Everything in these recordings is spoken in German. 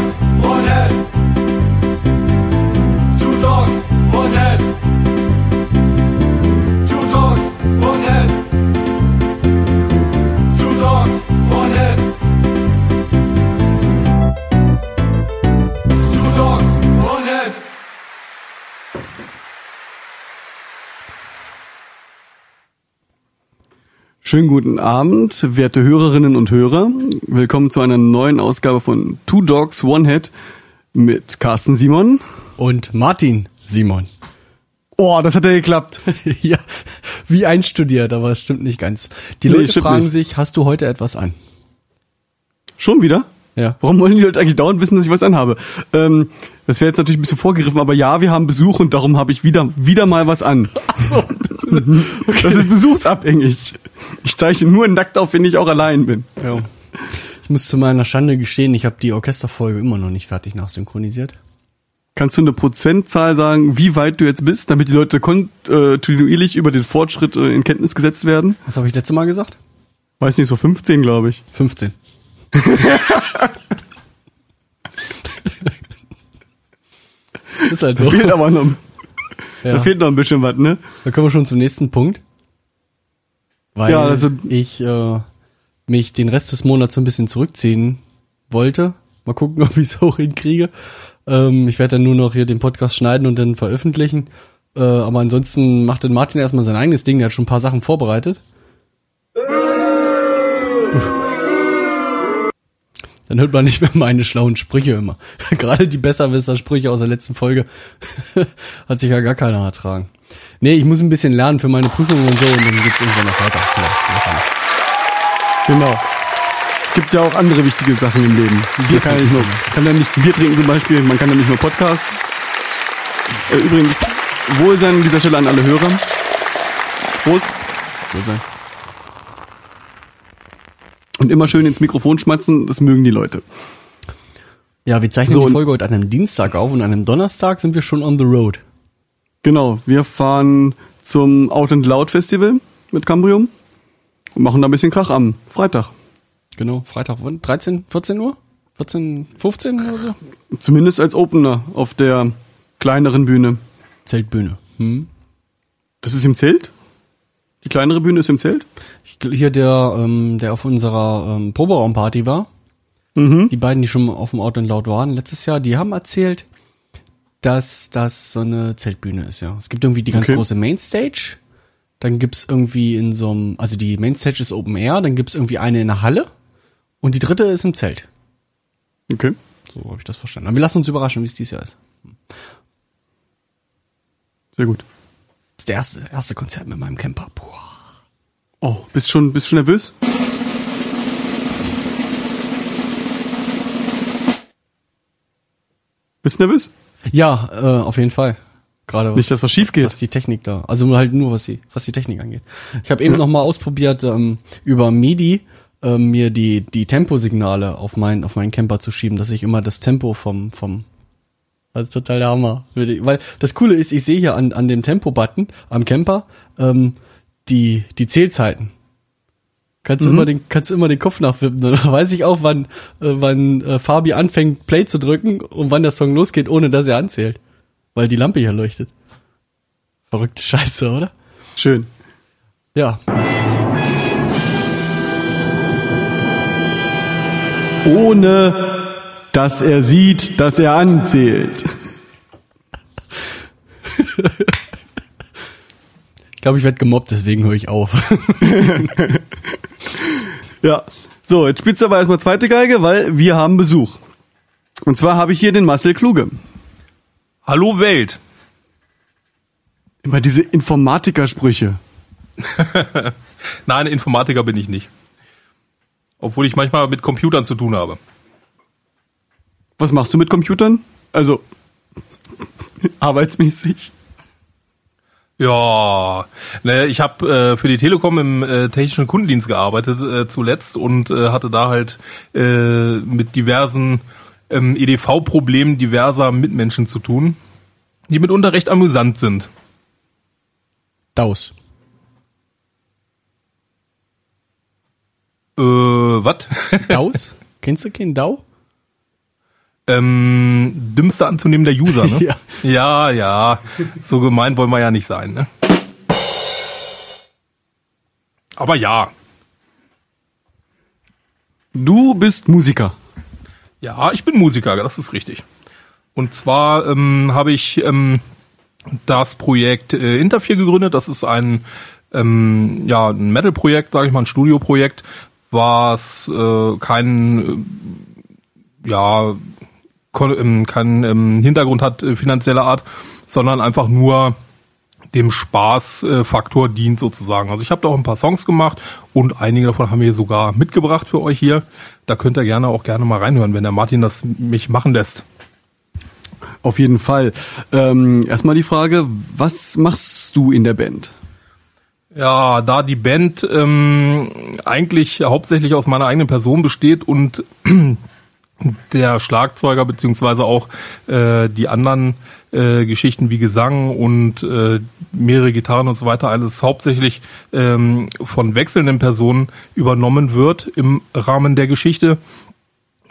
dogs, Schönen guten Abend, werte Hörerinnen und Hörer. Willkommen zu einer neuen Ausgabe von Two Dogs One Head mit Carsten Simon. Und Martin Simon. Oh, das hat ja geklappt. ja, wie einstudiert, aber es stimmt nicht ganz. Die Nee, Leute fragen nicht. sich, hast du heute etwas an? Schon wieder? Ja. Warum wollen die Leute eigentlich dauernd wissen, dass ich was anhabe? Ähm, das wäre jetzt natürlich ein bisschen vorgegriffen, aber ja, wir haben Besuch und darum habe ich wieder, wieder mal was an. So. Das ist besuchsabhängig. Ich zeichne nur nackt auf, wenn ich auch allein bin. ja. Ich muss zu meiner Schande gestehen, ich habe die Orchesterfolge immer noch nicht fertig nachsynchronisiert. Kannst du eine Prozentzahl sagen, wie weit du jetzt bist, damit die Leute kontinuierlich über den Fortschritt äh, in Kenntnis gesetzt werden? Was habe ich letztes Mal gesagt? Weiß nicht, so 15, glaube ich. 15. ist halt so. Fehlt aber noch, Ja. da fehlt noch ein bisschen was, ne? Da kommen wir schon zum nächsten Punkt. Weil Ja, also- ich äh, mich den Rest des Monats so ein bisschen zurückziehen wollte. Mal gucken, ob ich es auch hinkriege. Ähm, ich werde dann nur noch hier den Podcast schneiden und dann veröffentlichen. Äh, aber ansonsten macht dann Martin erstmal sein eigenes Ding. Der hat schon ein paar Sachen vorbereitet. Uff. Dann hört man nicht mehr meine schlauen Sprüche immer. Gerade die Besserwisser-Sprüche aus der letzten Folge hat sich ja gar keiner ertragen. Nee, ich muss ein bisschen lernen für meine Prüfungen und so und dann geht's irgendwann noch weiter. Genau. Gibt ja auch andere wichtige Sachen im Leben. Man kann ja nicht nur, kann ja nicht Bier trinken zum Beispiel, man kann ja nicht nur Podcast. Äh, übrigens, Wohlsein an dieser Stelle an alle Hörer. Prost. Wohlsein. Und immer schön ins Mikrofon schmatzen, das mögen die Leute. Ja, wir zeichnen So, die Folge heute an einem Dienstag auf und an einem Donnerstag sind wir schon on the road. Genau, wir fahren zum Out and Loud Festival mit Cambrium und machen da ein bisschen Krach am Freitag. Genau, Freitag, wann? 13, 14 Uhr? 14, 15 oder so? Zumindest als Opener auf der kleineren Bühne. Zeltbühne. Hm? Das ist im Zelt? Die kleinere Bühne ist im Zelt? Hier der, ähm, der auf unserer ähm, Proberaumparty war, Mhm. die beiden, die schon auf dem Out and Loud waren letztes Jahr, die haben erzählt, dass das so eine Zeltbühne ist, ja. Es gibt irgendwie die ganz Okay. große Mainstage, dann gibt's irgendwie in so einem, also die Mainstage ist Open Air, dann gibt's irgendwie eine in der Halle und die dritte ist im Zelt. Okay. So habe ich das verstanden. Aber wir lassen uns überraschen, wie es dieses Jahr ist. Sehr gut. Das ist der erste, erste Konzert mit meinem Camper. Boah. Oh, bist schon, bist schon nervös? Bist du nervös? Ja, äh, auf jeden Fall. Gerade was, Nicht, dass was schief geht. was die Technik da, also halt nur was die, was die Technik angeht. Ich habe eben noch mal ausprobiert ähm, über MIDI ähm, mir die die Temposignale auf meinen auf meinen Camper zu schieben, dass ich immer das Tempo vom vom also total der Hammer. Weil das Coole ist, ich sehe hier an an dem Tempo-Button am Camper ähm, die die Zählzeiten. Kannst du immer den kannst immer den Kopf nachwippen, dann weiß ich auch, wann äh, wann äh, Fabi anfängt Play zu drücken und wann der Song losgeht, ohne dass er anzählt, weil die Lampe hier leuchtet. Verrückte Scheiße, oder? Schön. Ja. Ohne, dass er sieht, dass er anzählt. Ich glaube, ich werde gemobbt, deswegen höre ich auf. Ja. So, jetzt spielst du aber erstmal zweite Geige, weil wir haben Besuch. Und zwar habe ich hier den Marcel Kluge. Hallo Welt. Immer diese Informatikersprüche. Nein, Informatiker bin ich nicht. Obwohl ich manchmal mit Computern zu tun habe. Was machst du mit Computern? Also, arbeitsmäßig. Ja, ne, ich habe äh, für die Telekom im äh, technischen Kundendienst gearbeitet äh, zuletzt und äh, hatte da halt äh, mit diversen ähm, EDV-Problemen diverser Mitmenschen zu tun, die mitunter recht amüsant sind. Daus. Äh, was? Daus? Kennst du keinen Dau? Ähm, dümmste anzunehmender User, ne? Ja. ja, ja. So gemein wollen wir ja nicht sein, ne? Aber ja, Du bist Musiker. Ja, ich bin Musiker, das ist richtig. Und zwar ähm, habe ich ähm, das Projekt äh, Interfear gegründet. Das ist ein ähm, ja ein Metal-Projekt, sage ich mal, ein Studio-Projekt, was äh, kein äh, ja keinen ähm, Hintergrund hat äh, finanzieller Art, sondern einfach nur dem Spaßfaktor dient sozusagen. Also ich habe da auch ein paar Songs gemacht und einige davon haben wir sogar mitgebracht für euch hier. Da könnt ihr gerne auch gerne mal reinhören, wenn der Martin das mich machen lässt. Auf jeden Fall. Ähm, erstmal die Frage, was machst du in der Band? Ja, da die Band ähm, eigentlich hauptsächlich aus meiner eigenen Person besteht und der Schlagzeuger beziehungsweise auch äh, die anderen äh, Geschichten wie Gesang und äh, mehrere Gitarren und so weiter alles hauptsächlich ähm, von wechselnden Personen übernommen wird im Rahmen der Geschichte.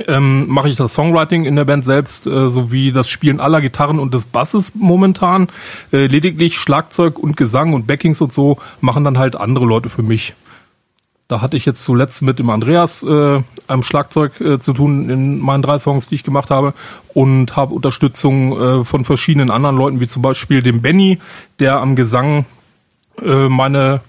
Ähm, mache ich das Songwriting in der Band selbst äh, sowie das Spielen aller Gitarren und des Basses momentan. Äh, lediglich Schlagzeug und Gesang und Backings und so machen dann halt andere Leute für mich. Da hatte ich jetzt zuletzt mit dem Andreas äh, am Schlagzeug äh, zu tun in meinen drei Songs, die ich gemacht habe und habe Unterstützung äh, von verschiedenen anderen Leuten, wie zum Beispiel dem Benny, der am Gesang äh, meine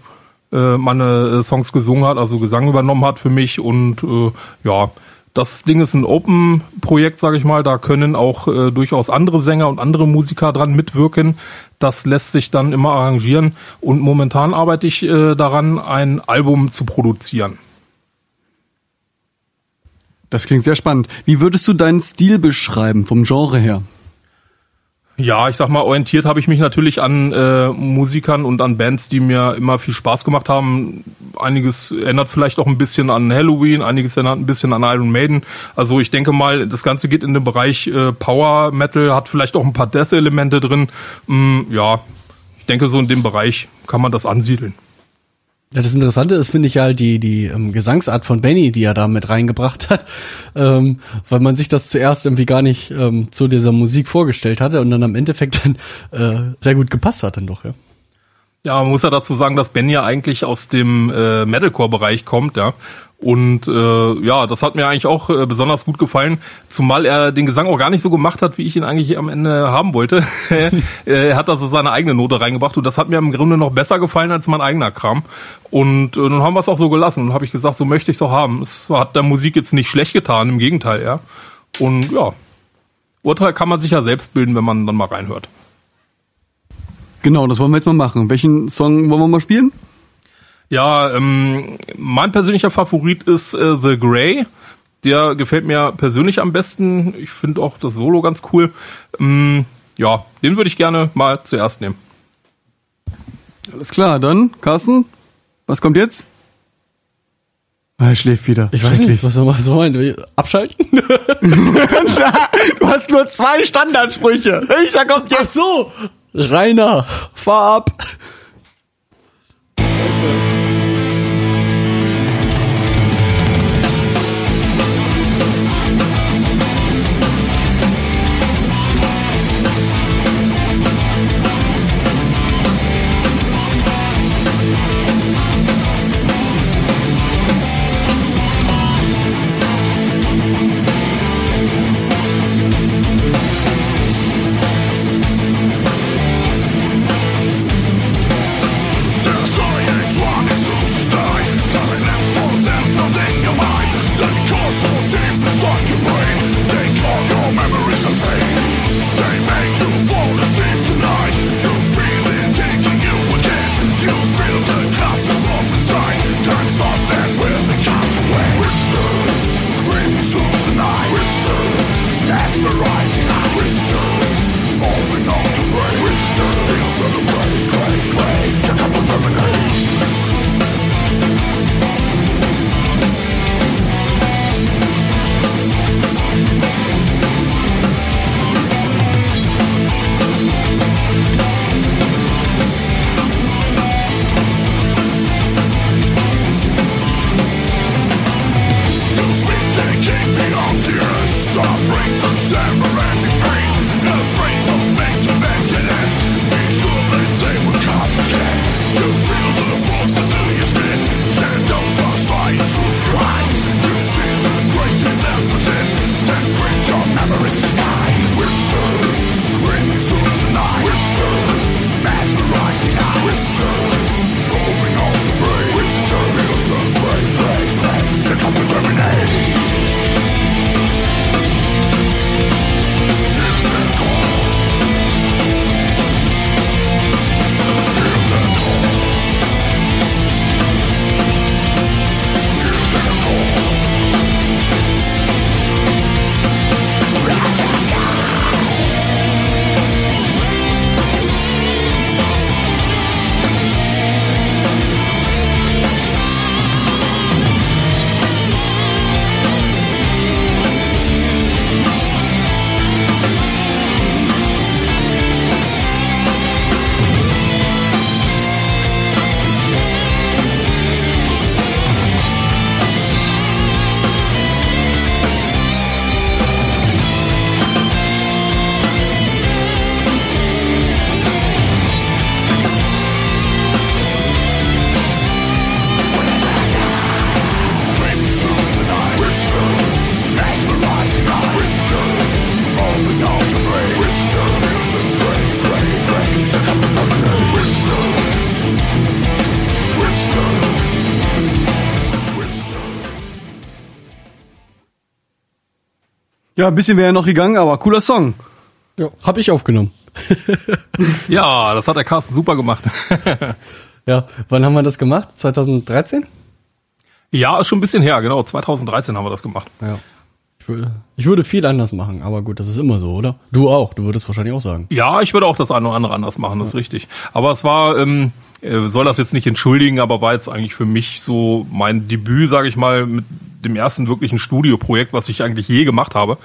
äh, meine Songs gesungen hat, also Gesang übernommen hat für mich und äh, ja, das Ding ist ein Open-Projekt, sage ich mal. Da können auch äh, durchaus andere Sänger und andere Musiker dran mitwirken. Das lässt sich dann immer arrangieren. Und momentan arbeite ich äh, daran, ein Album zu produzieren. Das klingt sehr spannend. Wie würdest du deinen Stil beschreiben, vom Genre her? Ja, ich sag mal, orientiert habe ich mich natürlich an äh, Musikern und an Bands, die mir immer viel Spaß gemacht haben. Einiges erinnert vielleicht auch ein bisschen an Halloween, einiges erinnert ein bisschen an Iron Maiden. Also ich denke mal, das Ganze geht in den Bereich äh, Power Metal, hat vielleicht auch ein paar Death-Elemente drin. Mm, ja, ich denke, so in dem Bereich kann man das ansiedeln. Ja, das Interessante ist, finde ich halt die, die ähm, Gesangsart von Benny, die er da mit reingebracht hat, ähm, weil man sich das zuerst irgendwie gar nicht ähm, zu dieser Musik vorgestellt hatte und dann am Endeffekt dann äh, sehr gut gepasst hat dann doch, ja. Ja, man muss ja dazu sagen, dass Ben ja eigentlich aus dem äh, Metalcore-Bereich kommt, ja. Und äh, ja, das hat mir eigentlich auch äh, besonders gut gefallen, zumal er den Gesang auch gar nicht so gemacht hat, wie ich ihn eigentlich am Ende haben wollte. er hat also seine eigene Note reingebracht und das hat mir im Grunde noch besser gefallen als mein eigener Kram. Und äh, dann haben wir es auch so gelassen und habe ich gesagt, so möchte ich es auch haben. Es hat der Musik jetzt nicht schlecht getan, im Gegenteil, ja. Und ja, Urteil kann man sich ja selbst bilden, wenn man dann mal reinhört. Genau, das wollen wir jetzt mal machen. Welchen Song wollen wir mal spielen? Ja, ähm, mein persönlicher Favorit ist äh, The Grey. Der gefällt mir persönlich am besten. Ich finde auch das Solo ganz cool. Ähm, ja, den würde ich gerne mal zuerst nehmen. Alles klar, dann, Carsten, was kommt jetzt? Ah, Er schläft wieder. Ich weiß nicht, was soll man so meinen? Abschalten? Du hast nur zwei Standardsprüche. Welcher kommt Ach so! Rainer, fahr ab! Ja, ein bisschen wäre ja noch gegangen, aber cooler Song. Ja, hab ich aufgenommen. Ja, das hat der Carsten super gemacht. Ja, wann haben wir das gemacht? 2013? ja, ist schon ein bisschen her, genau. 2013 haben wir das gemacht. Ja. Ich würde, ich würde viel anders machen, aber gut, das ist immer so, oder? Du auch, du würdest wahrscheinlich auch sagen. Ja, ich würde auch das eine oder andere anders machen, das ist richtig. Aber es war, ähm, äh, soll das jetzt nicht entschuldigen, aber war jetzt eigentlich für mich so mein Debüt, sage ich mal, mit dem ersten wirklichen Studioprojekt, was ich eigentlich je gemacht habe.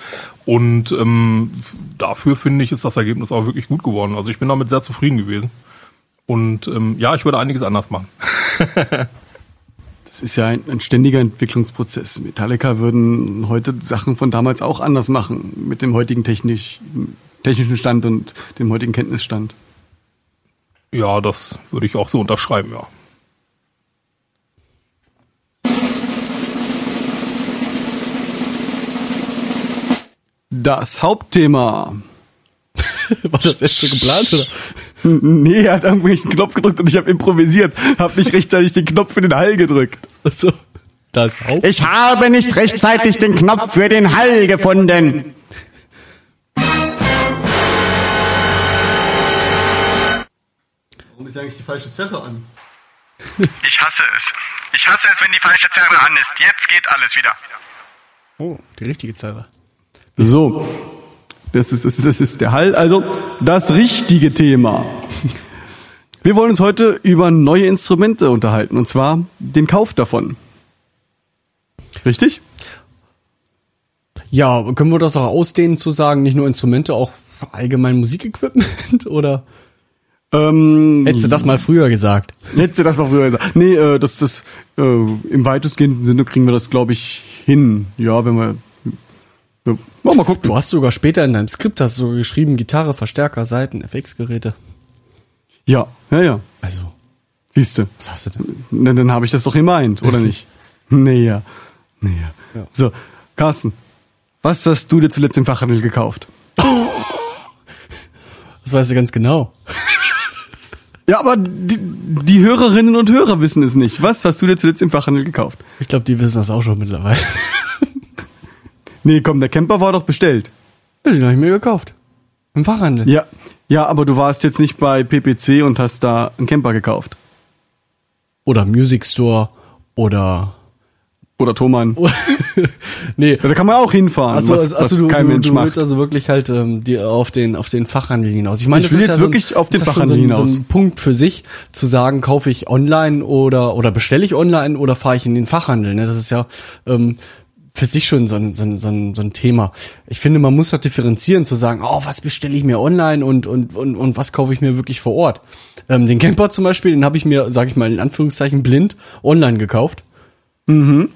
Und ähm, dafür finde ich, ist das Ergebnis auch wirklich gut geworden. Also ich bin damit sehr zufrieden gewesen. Und ähm, ja, ich würde einiges anders machen. Das ist ja ein, ein ständiger Entwicklungsprozess. Metallica würden heute Sachen von damals auch anders machen, mit dem heutigen technisch, technischen Stand und dem heutigen Kenntnisstand. Ja, das würde ich auch so unterschreiben, ja. Das Hauptthema. War das echt so geplant, oder? Nee, er hat irgendwelchen Knopf gedrückt und ich habe improvisiert. Hab nicht rechtzeitig den Knopf für den Hall gedrückt. Also, das Haupt. Ich habe nicht rechtzeitig den Knopf für den Hall gefunden. Warum ist eigentlich die falsche Zerre an? Ich hasse es. Ich hasse es, wenn die falsche Zerre an ist. Jetzt geht alles wieder. Oh, die richtige Zerre. So, das ist, das ist, das ist der Hall. Also das richtige Thema. Wir wollen uns heute über neue Instrumente unterhalten und zwar den Kauf davon. Richtig? Ja, können wir das auch ausdehnen zu sagen, nicht nur Instrumente, auch allgemein Musikequipment oder Ähm, hättest du das mal früher gesagt? Hättest du das mal früher gesagt? Nee, äh, das ist äh, im weitestgehenden Sinne kriegen wir das, glaube ich, hin. Ja, wenn wir. Ja, mal gucken. Du hast sogar später in deinem Skript hast du geschrieben Gitarre, Verstärker, Saiten, FX-Geräte. Ja, ja, ja. Also, Siehst du. was hast du denn? Dann, dann habe ich das doch gemeint, oder nicht? nee, ja. Nee, ja. Ja. So, Carsten, was hast du dir zuletzt im Fachhandel gekauft? Das weißt du ganz genau. Ja, aber die, die Hörerinnen und Hörer wissen es nicht. Was hast du dir zuletzt im Fachhandel gekauft? Ich glaube, die wissen das auch schon mittlerweile. Nee, komm, der Camper war doch bestellt. Ja, Den habe ich mir gekauft. Im Fachhandel. Ja, ja, aber du warst jetzt nicht bei PPC und hast da einen Camper gekauft. Oder Music Store oder Oder Thomann. nee. Da kann man auch hinfahren, Also, was, also was du, kein du, Mensch du macht. willst also wirklich halt ähm, die, auf den auf den Fachhandel hinaus. Ich meine, Ich das will ist jetzt ja so ein- wirklich auf den Fachhandel so ein, So hinaus. ein Punkt für sich zu sagen, kaufe ich online oder oder bestelle ich online oder fahre ich in den Fachhandel. Ne? Das ist ja ähm, für sich schon so ein, so, ein, so, ein, so ein Thema. Ich finde, man muss halt differenzieren, zu sagen, oh, was bestelle ich mir online und, und, und, und was kaufe ich mir wirklich vor Ort. Ähm, den Camper zum Beispiel, den habe ich mir, sage ich mal in Anführungszeichen, blind online gekauft. Mhm.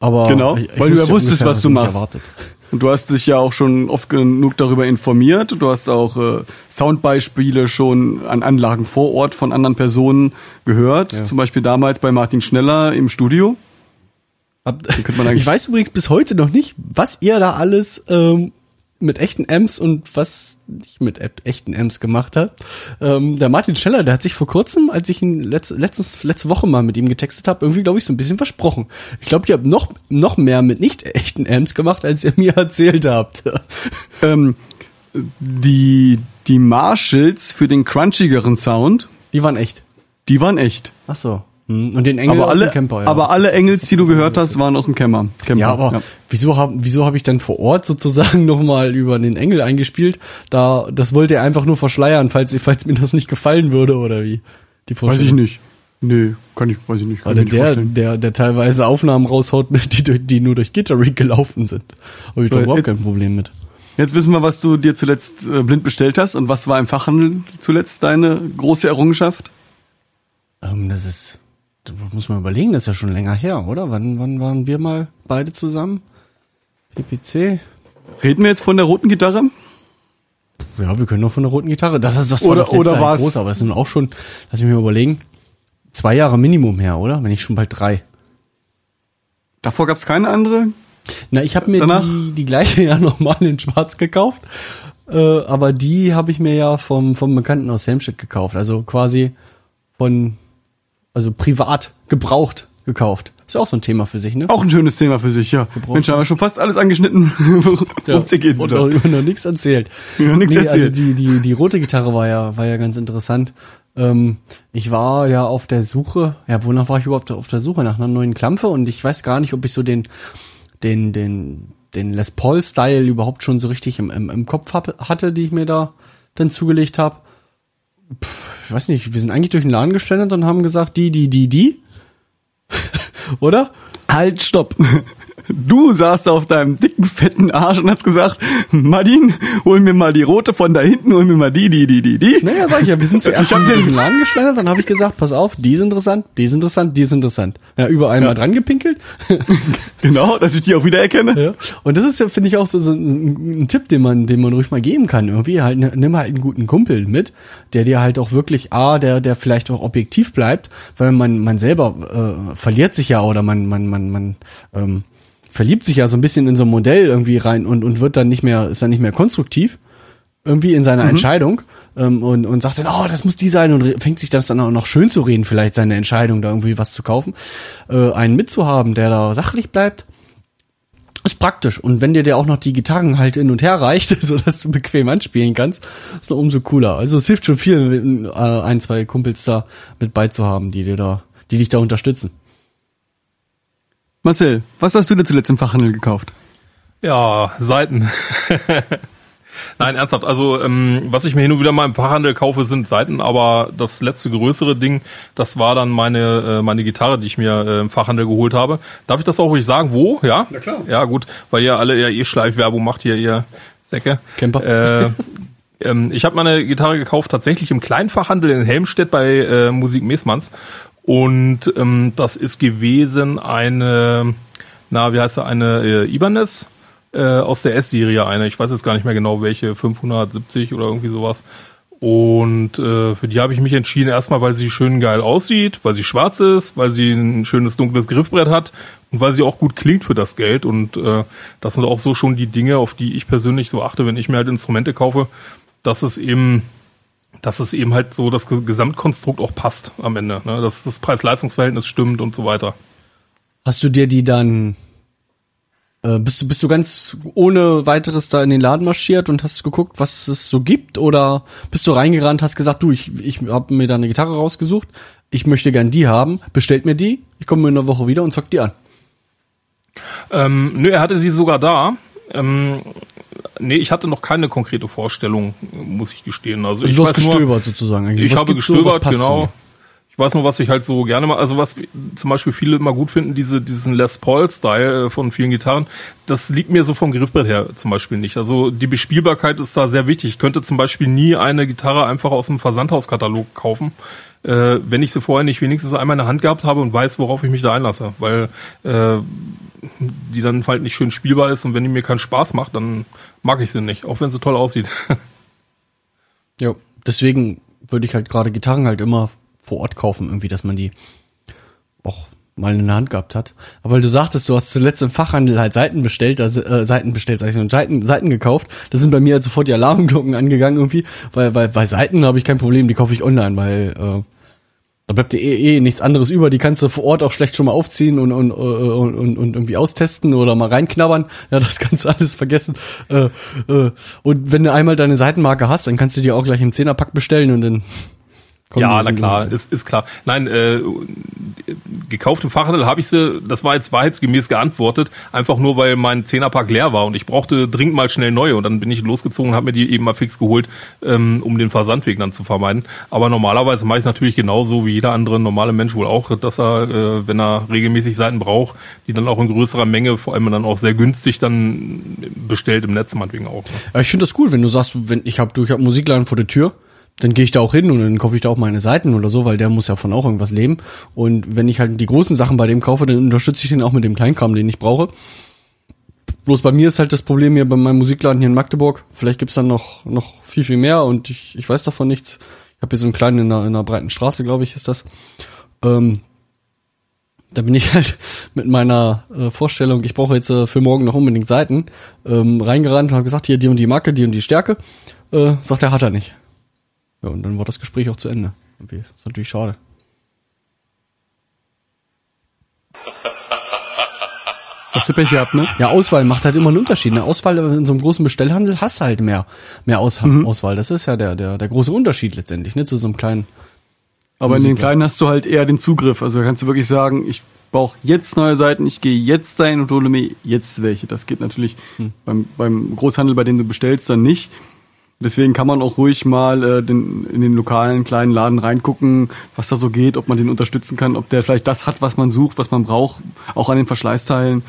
Aber Genau, weil du ja wusste wusstest, ungefähr, was du machst. Erwartet. Und du hast dich ja auch schon oft genug darüber informiert. Du hast auch äh, Soundbeispiele schon an Anlagen vor Ort von anderen Personen gehört. Zum Beispiel damals bei Martin Schneller im Studio. Ab, ich weiß übrigens bis heute noch nicht, was ihr da alles ähm, mit echten Amps und was nicht mit echten Amps gemacht habt. Ähm, der Martin Scheller, der hat sich vor kurzem, als ich ihn letzt, letztens, letzte Woche mal mit ihm getextet habe, irgendwie, glaube ich, so ein bisschen versprochen. Ich glaube, ihr habt noch, noch mehr mit nicht echten Amps gemacht, als ihr mir erzählt habt. Ähm, die, die Marshalls für den crunchigeren Sound, Die waren echt. die waren echt. Ach so. Hm, Und den Engel aber aus alle, dem Camper. ja. aber alle Engels, die du gehört hast, waren aus dem Camper. Camper. Ja, aber wieso habe wieso hab ich dann vor Ort sozusagen nochmal über den Engel eingespielt? Da, das wollte er einfach nur verschleiern, falls, falls mir das nicht gefallen würde oder wie? Die Weiß ich Vorstellung. nicht. Nee, kann ich, weiß ich nicht. Kann ich nicht der, vorstellen. der, der teilweise Aufnahmen raushaut, die, die nur durch Gitterrig gelaufen sind. Habe ich doch Weil überhaupt kein Problem mit. Jetzt wissen wir, was du dir zuletzt äh, blind bestellt hast und was war im Fachhandel zuletzt deine große Errungenschaft? Ähm, das ist, muss man überlegen, das ist ja schon länger her, oder? Wann, wann waren wir mal beide zusammen? PPC? Reden wir jetzt von der roten Gitarre? Ja, wir können noch von der roten Gitarre. Das ist das war Oder- das letzte oder war's- groß, aber es sind auch schon, lass mich mal überlegen, zwei Jahre Minimum her, oder? Wenn nicht schon bald drei. Davor gab es keine andere. Na, ich habe mir Danach? die, die gleiche ja nochmal in Schwarz gekauft, äh, aber die habe ich mir ja vom vom Bekannten aus Helmstedt gekauft, also quasi von, also privat gebraucht gekauft. Ist ja auch so ein Thema für sich, ne? Auch ein schönes Thema für sich, ja. Mensch, haben wir schon fast alles angeschnitten, worum es hier geht. Und noch, noch nichts erzählt. Ja, nichts Also erzählt. die, die, die rote Gitarre war ja, war ja ganz interessant. Ähm, ich war ja auf der Suche, ja, wonach war ich überhaupt auf der Suche? Nach einer neuen Klampe und ich weiß gar nicht, ob ich so den, den, den, den Les Paul-Style überhaupt schon so richtig im, im, im Kopf hab, hatte, die ich mir da dann zugelegt habe. Ich weiß nicht, wir sind eigentlich durch den Laden gestellt und haben gesagt, die, die, die, die. Oder? Halt, stopp. Du saßt auf deinem dicken, fetten Arsch und hast gesagt, Martin, hol mir mal die rote von da hinten, hol mir mal die, die, die, die, die. Naja, sag ich ja, wir sind zuerst in den- den Laden geschlendert, dann habe ich gesagt, pass auf, die ist interessant, die ist interessant, die ist interessant. Ja, überall mal dran gepinkelt. Genau, dass ich die auch wieder erkenne. ja. Und das ist ja, finde ich, auch so, so ein, ein Tipp, den man, den man ruhig mal geben kann. Irgendwie halt, ne- nimm halt einen guten Kumpel mit, der dir halt auch wirklich, A, der, der vielleicht auch objektiv bleibt, weil man, man selber äh, verliert sich ja oder man, man, man, man, ähm, verliebt sich ja so ein bisschen in so ein Modell irgendwie rein und, und wird dann nicht mehr, ist dann nicht mehr konstruktiv irgendwie in seiner Entscheidung ähm, und, und sagt dann, oh, das muss die sein und fängt sich das dann auch noch schön zu reden, vielleicht seine Entscheidung, da irgendwie was zu kaufen. Äh, einen mitzuhaben, der da sachlich bleibt, ist praktisch. Und wenn dir der auch noch die Gitarren halt hin und her reicht, sodass du bequem anspielen kannst, ist noch umso cooler. Also es hilft schon viel, äh, ein, zwei Kumpels da mit beizuhaben, die dir da, die dich da unterstützen. Marcel, was hast du dir zuletzt im Fachhandel gekauft? Ja, Seiten. Nein, ernsthaft. Also, ähm, was ich mir hin und wieder mal im Fachhandel kaufe, sind Seiten, aber das letzte größere Ding, das war dann meine, äh, meine Gitarre, die ich mir äh, im Fachhandel geholt habe. Darf ich das auch ruhig sagen? Wo? Ja? Na klar. Ja, gut, weil ihr alle ja eh Schleifwerbung macht hier, ihr Säcke. Camper. Äh, ähm, ich habe meine Gitarre gekauft tatsächlich im Kleinfachhandel in Helmstedt bei äh, Musik Mesmanns. Und ähm, das ist gewesen eine, na, wie heißt sie, eine äh, Ibanez äh, aus der S-Serie, eine. Ich weiß jetzt gar nicht mehr genau welche, 570 oder irgendwie sowas. Und äh, für die habe ich mich entschieden, erstmal, weil sie schön geil aussieht, weil sie schwarz ist, weil sie ein schönes dunkles Griffbrett hat und weil sie auch gut klingt für das Geld. Und äh, das sind auch so schon die Dinge, auf die ich persönlich so achte, wenn ich mir halt Instrumente kaufe, dass es eben dass es eben halt so das Gesamtkonstrukt auch passt am Ende, ne? dass das Preis-Leistungs-Verhältnis stimmt und so weiter. Hast du dir die dann, äh, bist du, bist du ganz ohne weiteres da in den Laden marschiert und hast geguckt, was es so gibt? Oder bist du reingerannt, hast gesagt, du, ich, ich habe mir da eine Gitarre rausgesucht, ich möchte gern die haben, bestellt mir die, ich komme in einer Woche wieder und zock die an. Ähm, nö, er hatte sie sogar da. Ähm, nee, ich hatte noch keine konkrete Vorstellung, muss ich gestehen. Also, Also ich du hast weiß nur- gestöbert sozusagen. eigentlich. Ich Was habe so, gestöbert, passt genau. Ich weiß nur, was ich halt so gerne mal, also was zum Beispiel viele immer gut finden, diese, diesen Les Paul-Style äh, von vielen Gitarren, das liegt mir so vom Griffbrett her zum Beispiel nicht. Also die Bespielbarkeit ist da sehr wichtig. Ich könnte zum Beispiel nie eine Gitarre einfach aus dem Versandhauskatalog kaufen, äh, wenn ich sie vorher nicht wenigstens einmal in der Hand gehabt habe und weiß, worauf ich mich da einlasse. Weil äh, die dann halt nicht schön spielbar ist und wenn die mir keinen Spaß macht, dann mag ich sie nicht, auch wenn sie toll aussieht. Ja, deswegen würde ich halt gerade Gitarren halt immer vor Ort kaufen, irgendwie, dass man die auch mal in der Hand gehabt hat. Aber weil du sagtest, du hast zuletzt im Fachhandel halt Seiten bestellt, also äh, Seiten bestellt, sag ich schon, Seiten, Seiten gekauft. Da sind bei mir halt sofort die Alarmglocken angegangen irgendwie, weil, weil bei Seiten habe ich kein Problem, die kaufe ich online, weil äh, da bleibt dir eh, eh nichts anderes über. Die kannst du vor Ort auch schlecht schon mal aufziehen und, und, und, und, und irgendwie austesten oder mal reinknabbern. Ja, das kannst du alles vergessen. Äh, äh, und wenn du einmal deine Seitenmarke hast, dann kannst du die auch gleich im Zehnerpack bestellen und dann Kommen ja, na klar, ist, ist klar. Nein, äh, gekauft im Fachhandel habe ich sie, das war jetzt wahrheitsgemäß geantwortet, einfach nur, weil mein Zehnerpack leer war und ich brauchte dringend mal schnell neue und dann bin ich losgezogen und habe mir die eben mal fix geholt, ähm, um den Versandweg dann zu vermeiden. Aber normalerweise mache ich es natürlich genauso wie jeder andere normale Mensch wohl auch, dass er, äh, wenn er regelmäßig Seiten braucht, die dann auch in größerer Menge, vor allem dann auch sehr günstig dann bestellt im Netz meinetwegen auch. Ja, ich finde das cool, wenn du sagst, wenn ich habe du ich hab Musikladen vor der Tür, dann gehe ich da auch hin und dann kaufe ich da auch meine Seiten oder so, weil der muss ja von auch irgendwas leben. Und wenn ich halt die großen Sachen bei dem kaufe, dann unterstütze ich den auch mit dem Kleinkram, den ich brauche. Bloß bei mir ist halt das Problem hier bei meinem Musikladen hier in Magdeburg. Vielleicht gibt's dann noch, noch viel, viel mehr und ich, ich weiß davon nichts. Ich habe hier so einen kleinen in einer, in einer breiten Straße, glaube ich, ist das. Ähm, da bin ich halt mit meiner äh, Vorstellung, ich brauche jetzt äh, für morgen noch unbedingt Seiten, ähm, reingerannt und habe gesagt, hier die und die Marke, die und die Stärke. Äh, sagt er, hat er nicht. Ja, und dann war das Gespräch auch zu Ende. Irgendwie. Das ist natürlich schade. Hast du Pech gehabt, ne? Ja, Auswahl macht halt immer einen Unterschied. Eine Auswahl in so einem großen Bestellhandel hast du halt mehr, mehr Aus mhm. Auswahl. Das ist ja der, der, der große Unterschied letztendlich, ne, zu so einem kleinen. Aber in den kleinen hast du halt eher den Zugriff. Also kannst du wirklich sagen, ich brauche jetzt neue Seiten, ich gehe jetzt dahin und hole mir jetzt welche. Das geht natürlich hm. beim, beim Großhandel, bei dem du bestellst, dann nicht. Deswegen kann man auch ruhig mal äh, den, in den lokalen kleinen Laden reingucken, was da so geht, ob man den unterstützen kann, ob der vielleicht das hat, was man sucht, was man braucht, auch an den Verschleißteilen.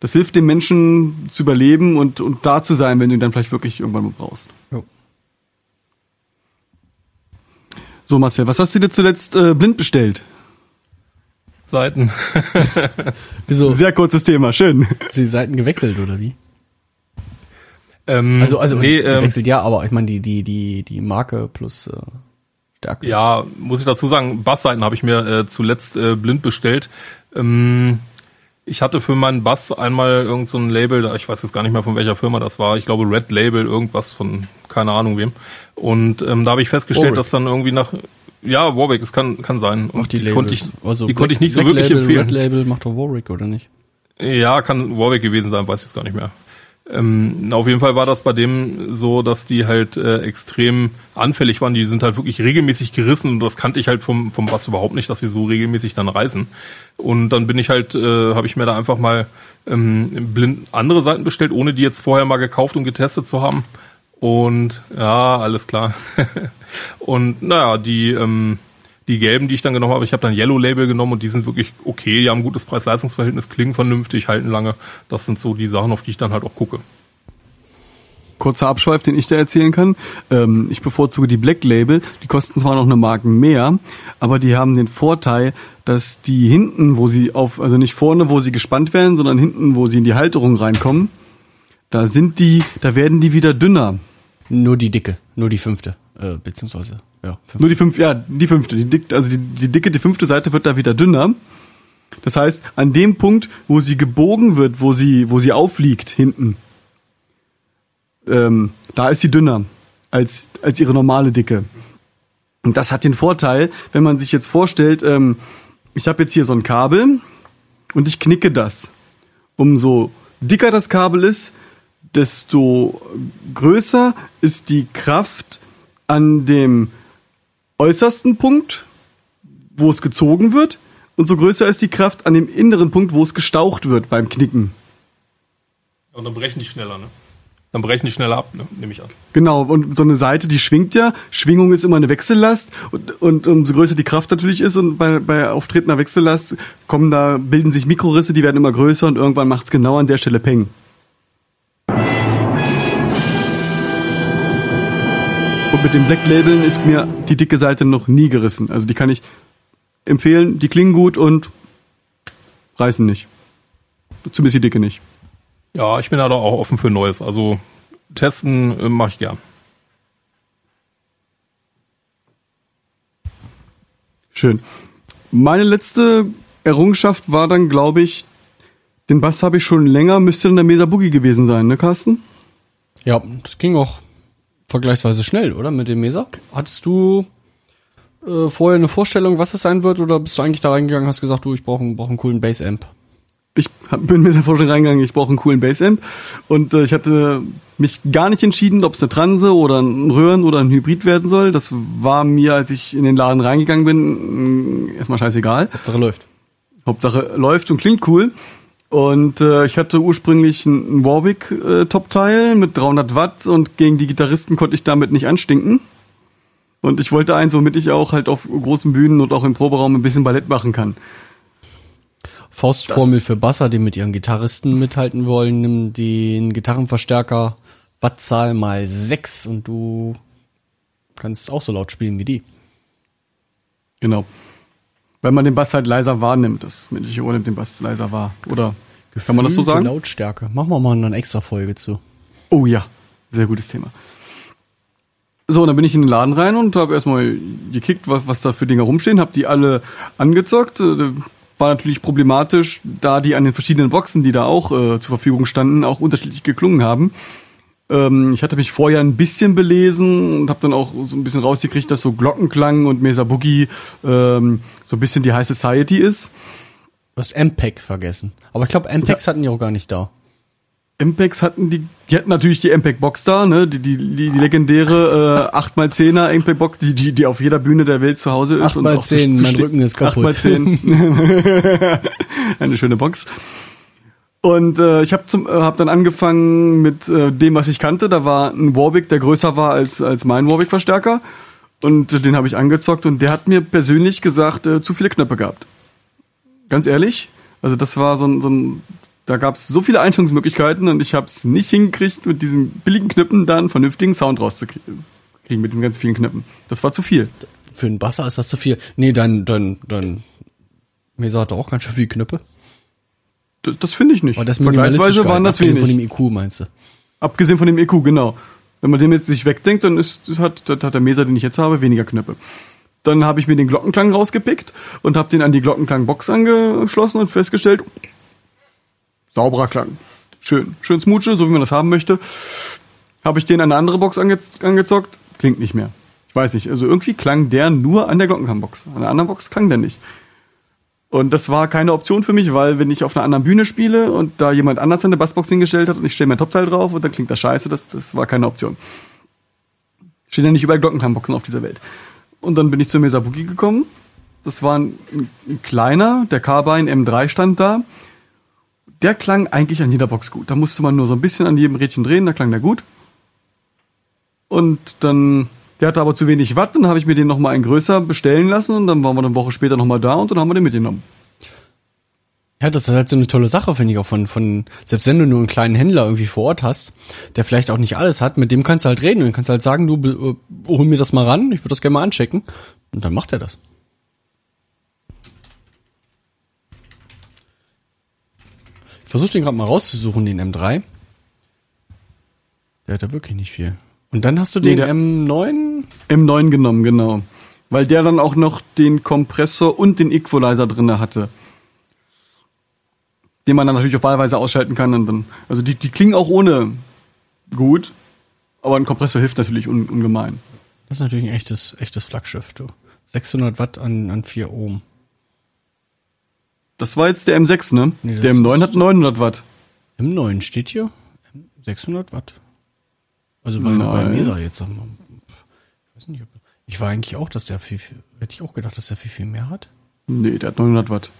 Das hilft dem Menschen zu überleben und, und da zu sein, wenn du ihn dann vielleicht wirklich irgendwann mal brauchst. Jo. So, Marcel, was hast du dir zuletzt äh, blind bestellt? Seiten. Wieso? Sehr kurzes Thema, schön. Sie Seiten gewechselt, oder wie? Ähm, also, also nee, gewechselt ähm, ja, aber ich meine die die die die Marke plus äh, Stärke. Ja, muss ich dazu sagen, Bassseiten habe ich mir äh, zuletzt äh, blind bestellt. Ähm, ich hatte für meinen Bass einmal irgend so ein Label, ich weiß jetzt gar nicht mehr von welcher Firma das war, ich glaube Red Label, irgendwas von keine Ahnung wem. Und ähm, da habe ich festgestellt, Warwick. dass dann irgendwie nach ja, Warwick, es kann kann sein. Und die, die konnte ich also die Black, konnte ich nicht Black so wirklich Label, empfehlen. Red Label macht doch Warwick oder nicht? Ja, kann Warwick gewesen sein, weiß ich jetzt gar nicht mehr. Ähm, auf jeden Fall war das bei dem so, dass die halt äh, extrem anfällig waren. Die sind halt wirklich regelmäßig gerissen und das kannte ich halt vom, vom Bass überhaupt nicht, dass sie so regelmäßig dann reißen. Und dann bin ich halt, äh, habe ich mir da einfach mal ähm, blind andere Seiten bestellt, ohne die jetzt vorher mal gekauft und getestet zu haben. Und ja, alles klar. und naja, die ähm, die gelben, die ich dann genommen habe, ich habe dann Yellow Label genommen und die sind wirklich okay, die haben ein gutes Preis-Leistungs-Verhältnis, klingen vernünftig, halten lange. Das sind so die Sachen, auf die ich dann halt auch gucke. Kurzer Abschweif, den ich da erzählen kann. Ähm, ich bevorzuge die Black Label. Die kosten zwar noch eine Marken mehr, aber die haben den Vorteil, dass die hinten, wo sie auf, also nicht vorne, wo sie gespannt werden, sondern hinten, wo sie in die Halterung reinkommen, da sind die, da werden die wieder dünner. Nur die dicke, nur die fünfte, äh, beziehungsweise ja, Nur die fünf, ja, die fünfte. Die dick, also die, die dicke, die fünfte Seite wird da wieder dünner. Das heißt, an dem Punkt, wo sie gebogen wird, wo sie, wo sie aufliegt hinten, ähm, da ist sie dünner als, als ihre normale Dicke. Und das hat den Vorteil, wenn man sich jetzt vorstellt, ähm, ich habe jetzt hier so ein Kabel und ich knicke das. Umso dicker das Kabel ist, desto größer ist die Kraft an dem äußersten Punkt, wo es gezogen wird, und so größer ist die Kraft an dem inneren Punkt, wo es gestaucht wird beim Knicken. Und dann brechen die schneller, ne? Dann brechen die schneller ab, ne? nehme ich an. Genau, und so eine Seite, die schwingt ja. Schwingung ist immer eine Wechsellast und, und umso größer die Kraft natürlich ist und bei, bei auftretender Wechsellast kommen da, bilden sich Mikrorisse, die werden immer größer und irgendwann macht's genau an der Stelle Peng. Mit dem Black Labeln ist mir die dicke Seite noch nie gerissen. Also die kann ich empfehlen, die klingen gut und reißen nicht. Zumindest die dicke nicht. Ja, ich bin da doch auch offen für Neues. Also testen äh, mache ich gern. Schön. Meine letzte Errungenschaft war dann, glaube ich, den Bass habe ich schon länger, müsste dann der Mesa Boogie gewesen sein, ne, Carsten? Ja, das ging auch vergleichsweise schnell, oder? Mit dem Mesa. Hattest du äh, vorher eine Vorstellung, was es sein wird, oder bist du eigentlich da reingegangen und hast gesagt, du, ich brauche einen, brauch einen coolen Bassamp? Ich hab- bin mit der Vorstellung reingegangen, ich brauche einen coolen Bassamp und äh, ich hatte mich gar nicht entschieden, ob es eine Transe oder ein Röhren oder ein Hybrid werden soll. Das war mir, als ich in den Laden reingegangen bin, mh, erstmal scheißegal. Hauptsache läuft. Hauptsache läuft und klingt cool. Und äh, ich hatte ursprünglich ein ein Warwick äh, Top-Teil mit 300 Watt und gegen die Gitarristen konnte ich damit nicht anstinken. Und ich wollte eins, womit ich auch halt auf großen Bühnen und auch im Proberaum ein bisschen Ballett machen kann. Faustformel für Basser, die mit ihren Gitarristen mithalten wollen, nimm den Gitarrenverstärker Wattzahl mal 6 und du kannst auch so laut spielen wie die. Genau. Weil man den Bass halt leiser wahrnimmt, das menschliche Ohr nimmt den Bass leiser wahr. Oder kann man das so Gefühlte sagen? Lautstärke. Machen wir mal eine extra Folge zu. Oh ja, sehr gutes Thema. So, und dann bin ich in den Laden rein und habe erstmal gekickt, was, was da für Dinger rumstehen, habe die alle angezockt. Äh, War natürlich problematisch, da die an den verschiedenen Boxen, die da auch äh, zur Verfügung standen, auch unterschiedlich geklungen haben. Ähm, ich hatte mich vorher ein bisschen belesen und habe dann auch so ein bisschen rausgekriegt, dass so Glockenklang und Mesa Boogie ähm, so ein bisschen die High Society ist. Du hast MPEG vergessen. Aber ich glaube, MPEGs hatten die auch gar nicht da. MPEGs hatten die, die hatten natürlich die MPEG Box da, ne, die, die, die, die legendäre äh, 8x10er MPEG Box, die, die, die auf jeder Bühne der Welt zu Hause ist. 8 und auch zu- 10, zu mein ste- Rücken ist kaputt. 8x10. Eine schöne Box. Und äh, ich habe äh, hab dann angefangen mit äh, dem, was ich kannte. Da war ein Warwick, der größer war als, als mein Warwick-Verstärker. Und äh, den habe ich angezockt und der hat mir persönlich gesagt, äh, zu viele Knöpfe gehabt. Ganz ehrlich. Also das war so ein, so ein da gab es so viele Einstellungsmöglichkeiten und ich habe es nicht hingekriegt, mit diesen billigen Knöpfen da einen vernünftigen Sound rauszukriegen, mit diesen ganz vielen Knöpfen. Das war zu viel. Für einen Basser ist das zu viel. Nee, dein, dein, dein Mesa hat doch auch ganz schön viele Knöpfe. Das, das finde ich nicht. Aber das ist minimalistisch Vergleichsweise waren das abgesehen wenig. von dem IQ, meinst du? Abgesehen von dem EQ, genau. Wenn man den jetzt sich wegdenkt, dann ist, das hat, das hat der Mesa, den ich jetzt habe, weniger Knöpfe. Dann habe ich mir den Glockenklang rausgepickt und habe den an die Glockenklang-Box angeschlossen und festgestellt, sauberer Klang. Schön. Schön smutsche, so wie man das haben möchte. Habe ich den an eine andere Box ange angezockt, klingt nicht mehr. Ich weiß nicht, also irgendwie klang der nur an der Glockenklang-Box. An der anderen Box klang der nicht. Und das war keine Option für mich, weil wenn ich auf einer anderen Bühne spiele und da jemand anders eine Bassbox hingestellt hat und ich stelle mein Topteil drauf und dann klingt das scheiße, das, das war keine Option. Stehen ja nicht überall Glockenklangboxen auf dieser Welt. Und dann bin ich zu Mesa Boogie gekommen. Das war ein, ein kleiner, der Carbine M3 stand da. Der klang eigentlich an jeder Box gut. Da musste man nur so ein bisschen an jedem Rädchen drehen, da klang der gut. Und dann, der hatte aber zu wenig Watt, dann habe ich mir den nochmal ein größer bestellen lassen und dann waren wir eine Woche später nochmal da und dann haben wir den mitgenommen. Ja, das ist halt so eine tolle Sache, finde ich auch von, von, selbst wenn du nur einen kleinen Händler irgendwie vor Ort hast, der vielleicht auch nicht alles hat, mit dem kannst du halt reden und kannst halt sagen, du, äh, hol mir das mal ran, ich würde das gerne mal anchecken. Und dann macht er das. Ich versuche den gerade mal rauszusuchen, den M3. Der hat ja wirklich nicht viel. Und dann hast du Nee, den der- M9? M9 genommen, genau. Weil der dann auch noch den Kompressor und den Equalizer drinne hatte. Den man dann natürlich auf wahlweise ausschalten kann. Und dann, also die, die klingen auch ohne gut, aber ein Kompressor hilft natürlich un, ungemein. Das ist natürlich ein echtes, echtes Flaggschiff, du. 600 Watt an, an 4 Ohm. Das war jetzt der M6, ne? Nee, der M9 ist- hat 900 Watt. M9 steht hier 600 Watt. Also bei, bei Nein. Mesa jetzt. sagen wir mal. Ich weiß nicht, ob, ich war eigentlich auch, dass der viel, viel, hätte ich auch gedacht, dass der viel, viel mehr hat. Nee, der hat 900 Watt.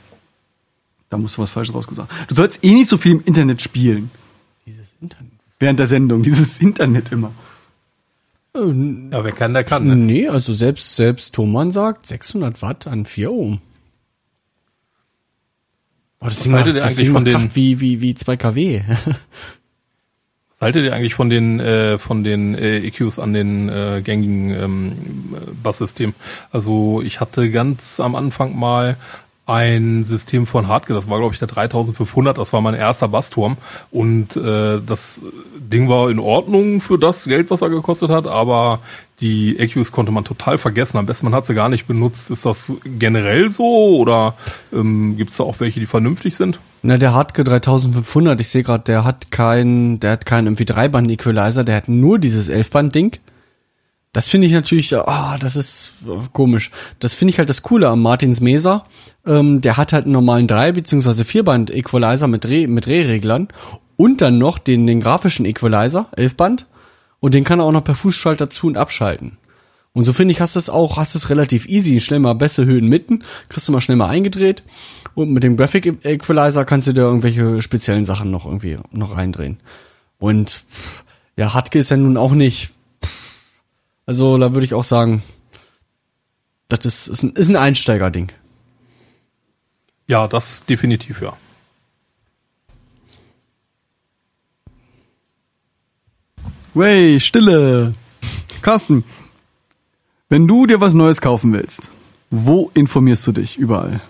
Da musst du was Falsches rausgesagt. Du sollst eh nicht so viel im Internet spielen. Dieses Internet. während der Sendung, dieses Internet immer. Ja, wer kann, der kann. Ne? Nee, also selbst, selbst Thomann sagt 600 Watt an 4 Ohm. Oh, das Ding macht, das eigentlich Ding von macht den- Kraft wie, wie, wie 2 kW. Haltet ihr eigentlich von den äh, von den äh, EQs an den äh, gängigen ähm, Basssystemen? Also ich hatte ganz am Anfang mal ein System von Hartke, das war glaube ich der 3500, das war mein erster Bassturm und äh, das Ding war in Ordnung für das Geld, was er gekostet hat, aber die EQs konnte man total vergessen. Am besten man hat sie gar nicht benutzt. Ist das generell so oder ähm, gibt es da auch welche, die vernünftig sind? Na, der Hartke 3500, ich sehe gerade, der hat kein, der hat keinen irgendwie Dreiband-Equalizer, der hat nur dieses Elfband-Ding. Das finde ich natürlich, ah, das ist äh, komisch. Das finde ich halt das Coole am Martins Mesa. Ähm, der hat halt einen normalen Drei- bzw. Vierband-Equalizer mit, Dreh, mit Drehreglern und dann noch den, den grafischen Equalizer, Elfband. Und den kann er auch noch per Fußschalter zu- und abschalten. Und so finde ich, hast du es auch, hast du es relativ easy. Schnell mal bessere Höhen mitten, kriegst du mal schnell mal eingedreht. Und mit dem Graphic Equalizer kannst du dir irgendwelche speziellen Sachen noch irgendwie noch reindrehen. Und ja, Hartke ist ja nun auch nicht. Also da würde ich auch sagen, das ist, ist ein, ist ein Einsteigerding. Ja, das definitiv ja. Wey, Stille. Carsten, wenn du dir was Neues kaufen willst, wo informierst du dich überall?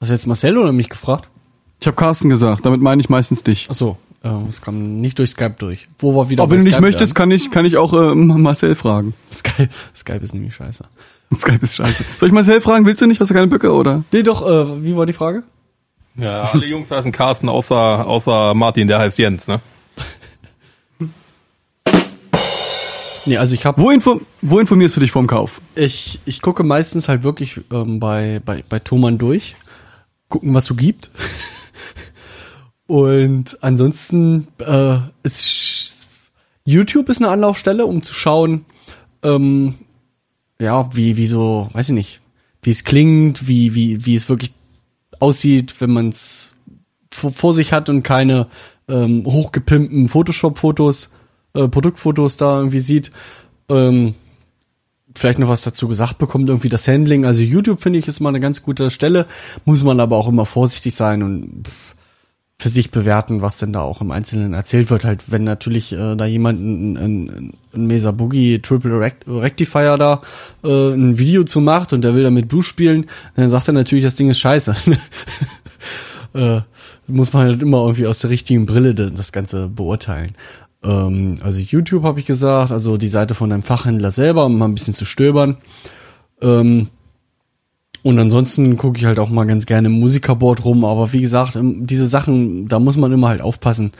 Hast du jetzt Marcel oder mich gefragt? Ich habe Carsten gesagt, damit meine ich meistens dich. Ach so, äh, es kam nicht durch Skype durch. Wo war wieder Aber wenn du nicht Skype möchtest, kann ich, kann ich auch äh, Marcel fragen. Skype, Skype ist nämlich scheiße. Skype ist scheiße. Soll ich Marcel fragen? Willst du nicht? Hast du keine Böcke, oder? Nee, doch, äh, wie war die Frage? Ja, alle Jungs heißen Carsten, außer, außer Martin, der heißt Jens, ne? Nee, also ich habe Wo, info wo informierst du dich vom Kauf? ich, ich gucke meistens halt wirklich ähm, bei, bei, bei Thomann durch, gucken, was so gibt. Und ansonsten äh, ist YouTube ist eine Anlaufstelle, um zu schauen, ähm, ja, wie, wie so, weiß ich nicht, wie es klingt, wie, wie, wie es wirklich aussieht, wenn man es vor, vor sich hat und keine ähm, hochgepimpten Photoshop-Fotos, äh, Produktfotos da irgendwie sieht. Ähm, vielleicht noch was dazu gesagt bekommt, irgendwie das Handling. Also YouTube finde ich ist mal eine ganz gute Stelle, muss man aber auch immer vorsichtig sein und für sich bewerten, was denn da auch im Einzelnen erzählt wird. Halt, wenn natürlich äh, da jemand ein, ein, ein Mesa Boogie Triple Rect Rectifier da äh, ein Video zu macht und der will damit Blue spielen, dann sagt er natürlich, das Ding ist scheiße. äh, muss man halt immer irgendwie aus der richtigen Brille das Ganze beurteilen. Ähm, also YouTube habe ich gesagt, also die Seite von einem Fachhändler selber, um mal ein bisschen zu stöbern. Ähm, und ansonsten gucke ich halt auch mal ganz gerne im Musikerboard rum, aber wie gesagt, ähm, diese Sachen, da muss man immer halt aufpassen,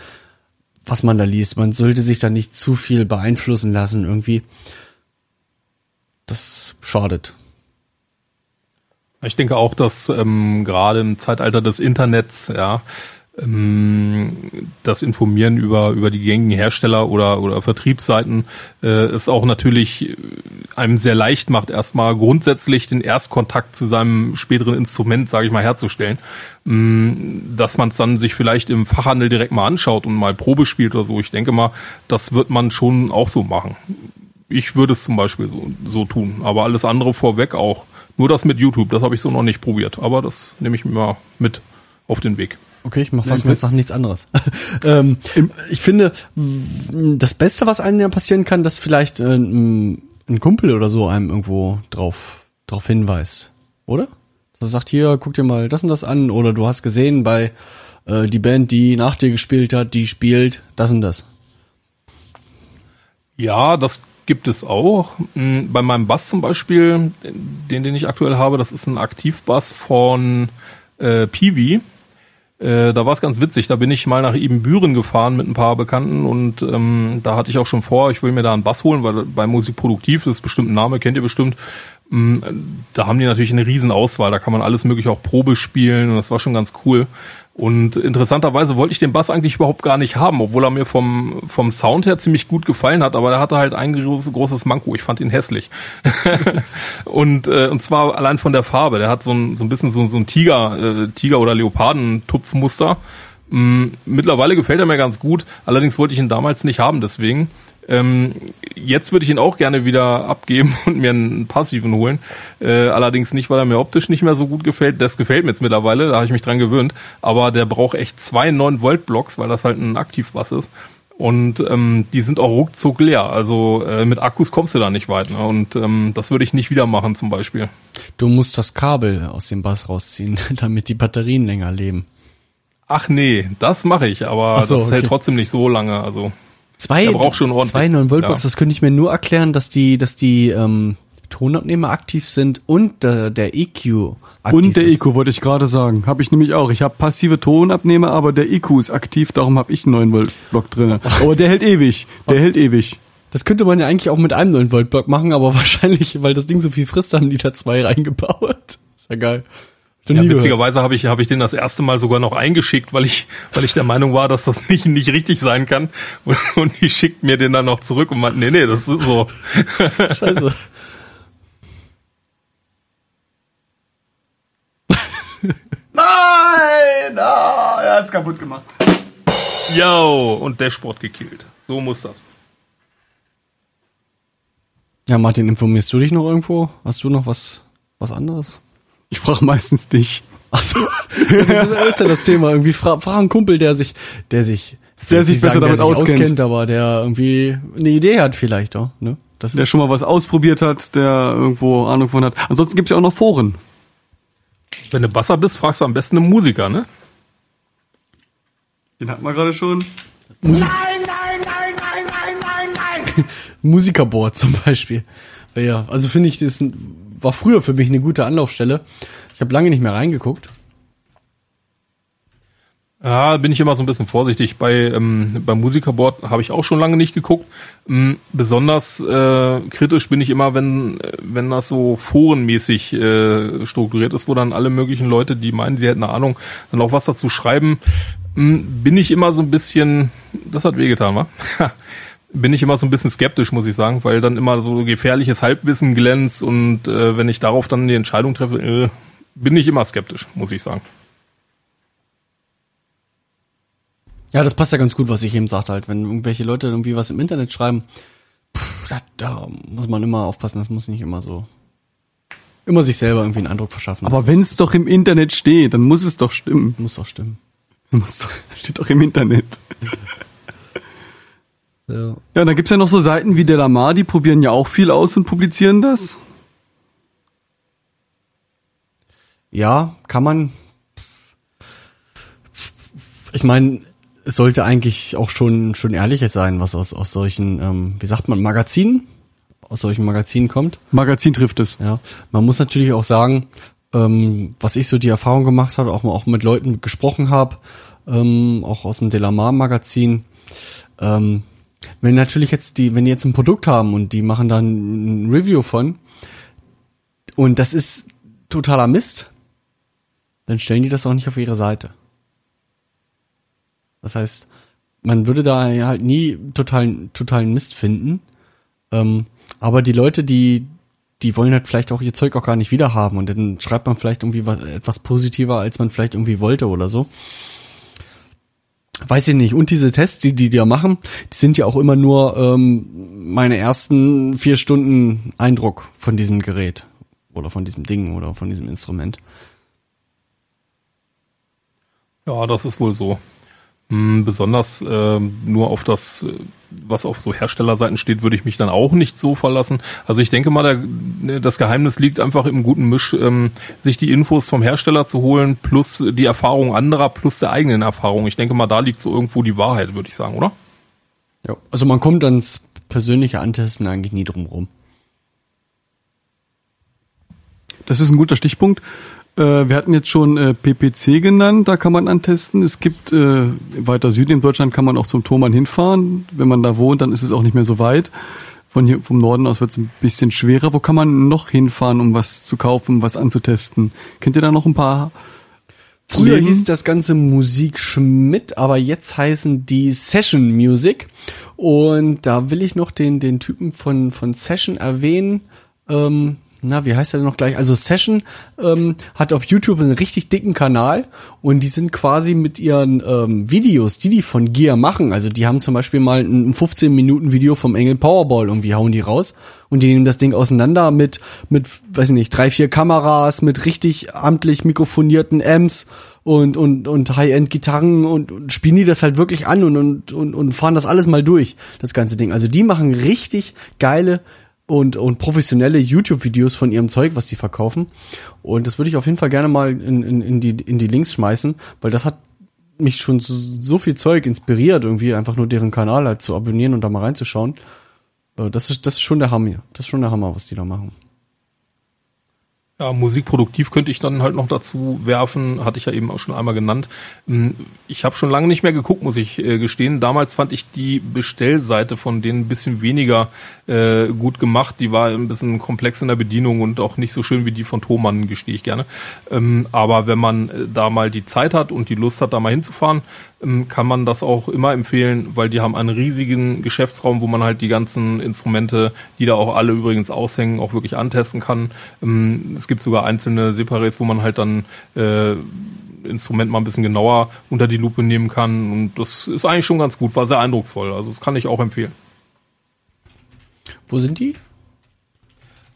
was man da liest. Man sollte sich da nicht zu viel beeinflussen lassen irgendwie. Das schadet. Ich denke auch, dass ähm, gerade im Zeitalter des Internets, ja, das Informieren über, über die gängigen Hersteller oder, oder Vertriebsseiten äh, es auch natürlich äh, einem sehr leicht macht, erstmal grundsätzlich den Erstkontakt zu seinem späteren Instrument, sage ich mal, herzustellen. Ähm, dass man es dann sich vielleicht im Fachhandel direkt mal anschaut und mal Probe spielt oder so. Ich denke mal, das wird man schon auch so machen. Ich würde es zum Beispiel so, so tun, aber alles andere vorweg auch. Nur das mit YouTube, das habe ich so noch nicht probiert, aber das nehme ich mir mal mit auf den Weg. Okay, ich mache fast ganz nach nichts anderes. ähm, ich finde, m, das Beste, was einem ja passieren kann, dass vielleicht äh, m, ein Kumpel oder so einem irgendwo drauf, drauf hinweist, oder? Dass er sagt, hier, guck dir mal das und das an, oder du hast gesehen bei äh, die Band, die nach dir gespielt hat, die spielt das und das. Ja, das gibt es auch. Mm, Bei meinem Bass zum Beispiel, den, den ich aktuell habe, das ist ein Aktivbass von äh, Peewee. Äh, da war es ganz witzig. Da bin ich mal nach Ibbenbüren gefahren mit ein paar Bekannten und ähm, da hatte ich auch schon vor, ich will mir da einen Bass holen, weil bei Musik Produktiv, das ist bestimmt ein Name, kennt ihr bestimmt. Mm, Da haben die natürlich eine riesen Auswahl. Da kann man alles mögliche auch Probe spielen und das war schon ganz cool. Und interessanterweise wollte ich den Bass eigentlich überhaupt gar nicht haben, obwohl er mir vom, vom Sound her ziemlich gut gefallen hat, aber der hatte halt ein großes, großes Manko. Ich fand ihn hässlich. und, äh, und zwar allein von der Farbe. Der hat so ein, so ein bisschen so, so ein Tiger, äh, Tiger- oder Leopardentupfmuster. Mm, Mittlerweile gefällt er mir ganz gut, allerdings wollte ich ihn damals nicht haben, deswegen. Ähm, jetzt würde ich ihn auch gerne wieder abgeben und mir einen passiven holen. Äh, allerdings nicht, weil er mir optisch nicht mehr so gut gefällt. Das gefällt mir jetzt mittlerweile, da habe ich mich dran gewöhnt. Aber der braucht echt zwei 9 Volt Blocks, weil das halt ein Aktivbass ist. Und ähm, die sind auch ruckzuck leer. Also äh, mit Akkus kommst du da nicht weit. Ne? Und ähm, das würde ich nicht wieder machen zum Beispiel. Du musst das Kabel aus dem Bass rausziehen, damit die Batterien länger leben. Ach nee, das mache ich, aber so, das hält okay. trotzdem nicht so lange. Also Zwei, Der braucht schon ordentlich. zwei 9 Volt Box, Ja. das könnte ich mir nur erklären, dass die, dass die ähm, Tonabnehmer aktiv sind und äh, der EQ aktiv Und der. EQ wollte ich gerade sagen. Habe ich nämlich auch. Ich habe passive Tonabnehmer, aber der EQ ist aktiv, darum habe ich einen 9 Volt Block drin. Aber der hält ewig. Der hält ewig. Das könnte man ja eigentlich auch mit einem 9 Volt Block machen, aber wahrscheinlich, weil das Ding so viel frisst, haben die da zwei reingebaut. Ist ja geil. Hab ja, witzigerweise habe ich habe ich den das erste Mal sogar noch eingeschickt, weil ich weil ich der Meinung war, dass das nicht nicht richtig sein kann und, und die schickt mir den dann noch zurück und meint, nee nee, das ist so. Scheiße. Nein! Ah, er hat's kaputt gemacht. Yo und Dashboard gekillt. So muss das. Ja, Martin, informierst du dich noch irgendwo? Hast du noch was, was anderes? Ich frage meistens dich. Ach so, das ist ja das Thema. Irgendwie fra frag einen Kumpel, der sich, der sich, Der sich besser der damit sich auskennt. aber der irgendwie eine Idee hat vielleicht, doch, ne? Das Der ist schon mal was ausprobiert hat, der irgendwo Ahnung von hat. Ansonsten gibt's ja auch noch Foren. Wenn du Basser bist, fragst du am besten einen Musiker, ne? Den hatten wir gerade schon. Musikerboard zum Beispiel. Ja, also finde ich, das ist ein, war früher für mich eine gute Anlaufstelle. Ich habe lange nicht mehr reingeguckt. Ja, bin ich immer so ein bisschen vorsichtig. Bei ähm, beim Musikerboard habe ich auch schon lange nicht geguckt. Ähm, besonders äh, kritisch bin ich immer, wenn wenn das so forenmäßig äh, strukturiert ist, wo dann alle möglichen Leute, die meinen, sie hätten eine Ahnung, dann auch was dazu schreiben. Ähm, bin ich immer so ein bisschen, das hat wehgetan, wa? bin ich immer so ein bisschen skeptisch, muss ich sagen, weil dann immer so gefährliches Halbwissen glänzt und äh, wenn ich darauf dann die Entscheidung treffe, äh, bin ich immer skeptisch, muss ich sagen. Ja, das passt ja ganz gut, was ich eben sagte halt. Wenn irgendwelche Leute irgendwie was im Internet schreiben, pff, da, da muss man immer aufpassen, das muss nicht immer so immer sich selber irgendwie einen Eindruck verschaffen. Aber Das wenn's doch im Internet steht, dann muss es doch stimmen. muss doch stimmen. Muss doch- Steht doch im Internet. Ja. Ja, dann gibt's ja noch so Seiten wie Delamar, die probieren ja auch viel aus und publizieren das. Ja, kann man. Ich meine, es sollte eigentlich auch schon schon ehrliches sein, was aus aus solchen, ähm, wie sagt man, Magazinen, aus solchen Magazinen kommt. Magazin trifft es. Ja, man muss natürlich auch sagen, ähm, was ich so die Erfahrung gemacht habe, auch auch mit Leuten gesprochen habe, ähm, auch aus dem Delamar Magazin. Ähm, wenn natürlich jetzt die, wenn die jetzt ein Produkt haben und die machen dann ein Review von und das ist totaler Mist, dann stellen die das auch nicht auf ihre Seite. Das heißt, man würde da halt nie totalen, totalen Mist finden. Ähm, aber die Leute, die, die wollen halt vielleicht auch ihr Zeug auch gar nicht wiederhaben und dann schreibt man vielleicht irgendwie was, etwas positiver, als man vielleicht irgendwie wollte oder so. Weiß ich nicht. Und diese Tests, die die da machen, die sind ja auch immer nur ähm, meine ersten vier Stunden Eindruck von diesem Gerät oder von diesem Ding oder von diesem Instrument. Ja, das ist wohl so. Hm, besonders ähm, nur auf das, äh, was auf so Herstellerseiten steht, würde ich mich dann auch nicht so verlassen. Also ich denke mal, der, ne, das Geheimnis liegt einfach im guten Misch, ähm, sich die Infos vom Hersteller zu holen, plus die Erfahrung anderer, plus der eigenen Erfahrung. Ich denke mal, da liegt so irgendwo die Wahrheit, würde ich sagen, oder? Ja. Also man kommt ans persönliche Antesten eigentlich nie drum rum. Das ist ein guter Stichpunkt. Äh, wir hatten jetzt schon äh, PPC genannt, da kann man antesten. Es gibt äh, weiter Süden in Deutschland kann man auch zum Thomann hinfahren. Wenn man da wohnt, dann ist es auch nicht mehr so weit. Von hier vom Norden aus wird es ein bisschen schwerer. Wo kann man noch hinfahren, um was zu kaufen, was anzutesten? Kennt ihr da noch ein paar? Früher Läden? hieß das Ganze Musik Schmidt, aber jetzt heißen die Session Music. Und da will ich noch den, den Typen von, von Session erwähnen. Ähm, na, wie heißt der denn noch gleich? Also Session ähm, hat auf YouTube einen richtig dicken Kanal und die sind quasi mit ihren ähm, Videos, die die von Gear machen, also die haben zum Beispiel mal ein 15 Minuten Video vom Engel Powerball irgendwie hauen die raus und die nehmen das Ding auseinander mit mit weiß ich nicht drei vier Kameras mit richtig amtlich mikrofonierten Amps und und und High-End Gitarren und, und spielen die das halt wirklich an und, und und und fahren das alles mal durch das ganze Ding. Also die machen richtig geile und, und professionelle YouTube-Videos von ihrem Zeug, was die verkaufen. Und das würde ich auf jeden Fall gerne mal in, in, in, die, in die Links schmeißen, weil das hat mich schon so, so viel Zeug inspiriert, irgendwie einfach nur deren Kanal halt zu abonnieren und da mal reinzuschauen. Äh, Das ist, das ist schon der Hammer. Das ist schon der Hammer, was die da machen. Ja, musikproduktiv könnte ich dann halt noch dazu werfen, hatte ich ja eben auch schon einmal genannt. Hm, Ich habe schon lange nicht mehr geguckt, muss ich äh, gestehen. Damals fand ich die Bestellseite von denen ein bisschen weniger äh, gut gemacht. Die war ein bisschen komplex in der Bedienung und auch nicht so schön wie die von Thomann, gestehe ich gerne. Ähm, Aber wenn man äh, da mal die Zeit hat und die Lust hat, da mal hinzufahren, kann man das auch immer empfehlen, weil die haben einen riesigen Geschäftsraum, wo man halt die ganzen Instrumente, die da auch alle übrigens aushängen, auch wirklich antesten kann. Ähm, Es gibt sogar einzelne Separates, wo man halt dann äh, Instrument mal ein bisschen genauer unter die Lupe nehmen kann. Und das ist eigentlich schon ganz gut, war sehr eindrucksvoll. Also das kann ich auch empfehlen. Wo sind die?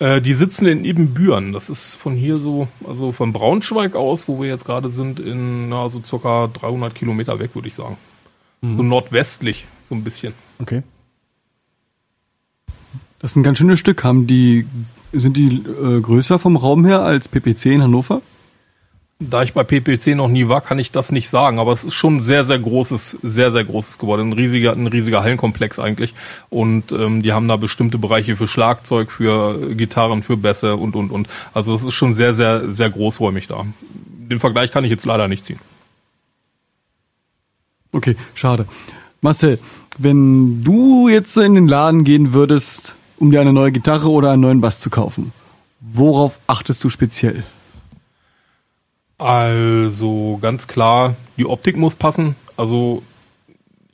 Äh, die sitzen in Ebenbüren. Das ist von hier so, also von Braunschweig aus, wo wir jetzt gerade sind, in na, so circa 300 Kilometer weg, würde ich sagen. So nordwestlich, so ein bisschen. Okay. Das ist ein ganz schönes Stück. Haben die, sind die äh, größer vom Raum her als PPC in Hannover? Da ich bei PPC noch nie war, kann ich das nicht sagen, aber es ist schon ein sehr, sehr großes, sehr, sehr großes Gebäude. Ein riesiger, ein riesiger Hallenkomplex eigentlich. Und ähm, die haben da bestimmte Bereiche für Schlagzeug, für Gitarren, für Bässe und, und, und. Also es ist schon sehr, sehr, sehr großräumig da. Den Vergleich kann ich jetzt leider nicht ziehen. Okay, schade. Marcel, wenn du jetzt in den Laden gehen würdest, um dir eine neue Gitarre oder einen neuen Bass zu kaufen, worauf achtest du speziell? Also ganz klar, die Optik muss passen. Also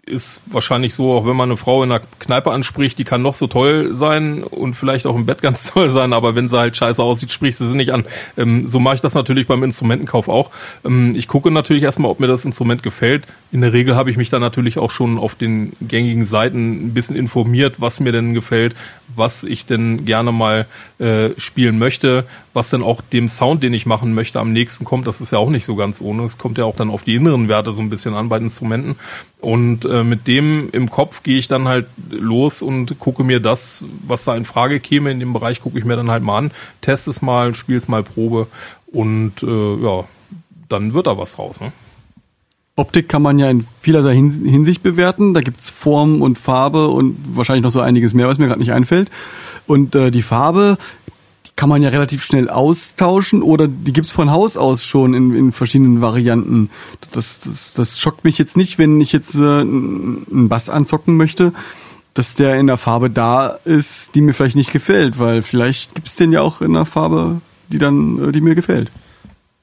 ist wahrscheinlich so, auch wenn man eine Frau in einer Kneipe anspricht, die kann noch so toll sein und vielleicht auch im Bett ganz toll sein, aber wenn sie halt scheiße aussieht, spricht sie sie nicht an. Ähm, so mache ich das natürlich beim Instrumentenkauf auch. Ähm, ich gucke natürlich erstmal, ob mir das Instrument gefällt. In der Regel habe ich mich dann natürlich auch schon auf den gängigen Seiten ein bisschen informiert, was mir denn gefällt, was ich denn gerne mal äh, spielen möchte, was denn auch dem Sound, den ich machen möchte, am nächsten kommt. Das ist ja auch nicht so ganz ohne. Es kommt ja auch dann auf die inneren Werte so ein bisschen an bei Instrumenten. Und äh, mit dem im Kopf gehe ich dann halt los und gucke mir das, was da in Frage käme, in dem Bereich gucke ich mir dann halt mal an, teste es mal, spiele es mal Probe und äh, ja, dann wird da was raus. Ne? Optik kann man ja in vielerlei Hins- Hinsicht bewerten. Da gibt's Form und Farbe und wahrscheinlich noch so einiges mehr, was mir gerade nicht einfällt. Und äh, die Farbe kann man ja relativ schnell austauschen oder die gibt's von Haus aus schon in, in verschiedenen Varianten. Das, das, das schockt mich jetzt nicht, wenn ich jetzt äh, einen Bass anzocken möchte, dass der in der Farbe da ist, die mir vielleicht nicht gefällt, weil vielleicht gibt's den ja auch in einer Farbe, die dann, äh, die mir gefällt.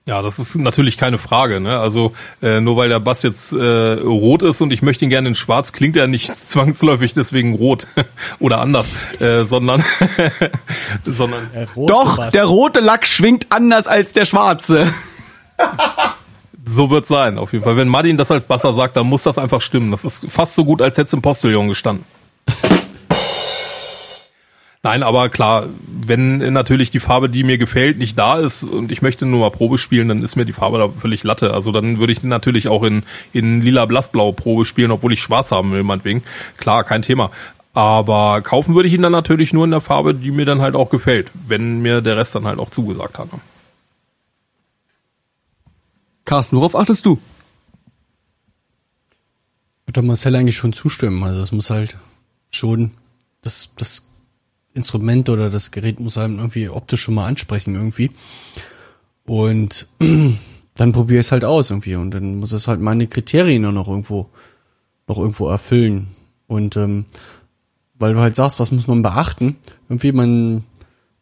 Ja, das ist natürlich keine Frage. Ne? Also äh, nur weil der Bass jetzt äh, rot ist und ich möchte ihn gerne in schwarz, klingt er nicht zwangsläufig deswegen rot oder anders, äh, sondern sondern Doch, der rote Lack schwingt anders als der schwarze. so wird sein auf jeden Fall. Wenn Martin das als Basser sagt, dann muss das einfach stimmen. Das ist fast so gut, als hätte es im Postillon gestanden. Nein, aber klar, wenn natürlich die Farbe, die mir gefällt, nicht da ist und ich möchte nur mal Probe spielen, dann ist mir die Farbe da völlig Latte. Also dann würde ich natürlich auch in, in lila blassblau Probe spielen, obwohl ich schwarz haben will, meinetwegen. Klar, kein Thema. Aber kaufen würde ich ihn dann natürlich nur in der Farbe, die mir dann halt auch gefällt, wenn mir der Rest dann halt auch zugesagt hat. Carsten, worauf achtest du? Würde Marcel eigentlich schon zustimmen. Also es muss halt schon das, das Instrument oder das Gerät muss halt irgendwie optisch schon mal ansprechen irgendwie. Und dann probiere ich es halt aus irgendwie und dann muss es halt meine Kriterien noch irgendwo noch irgendwo erfüllen. Und ähm, weil du halt sagst, was muss man beachten? Irgendwie man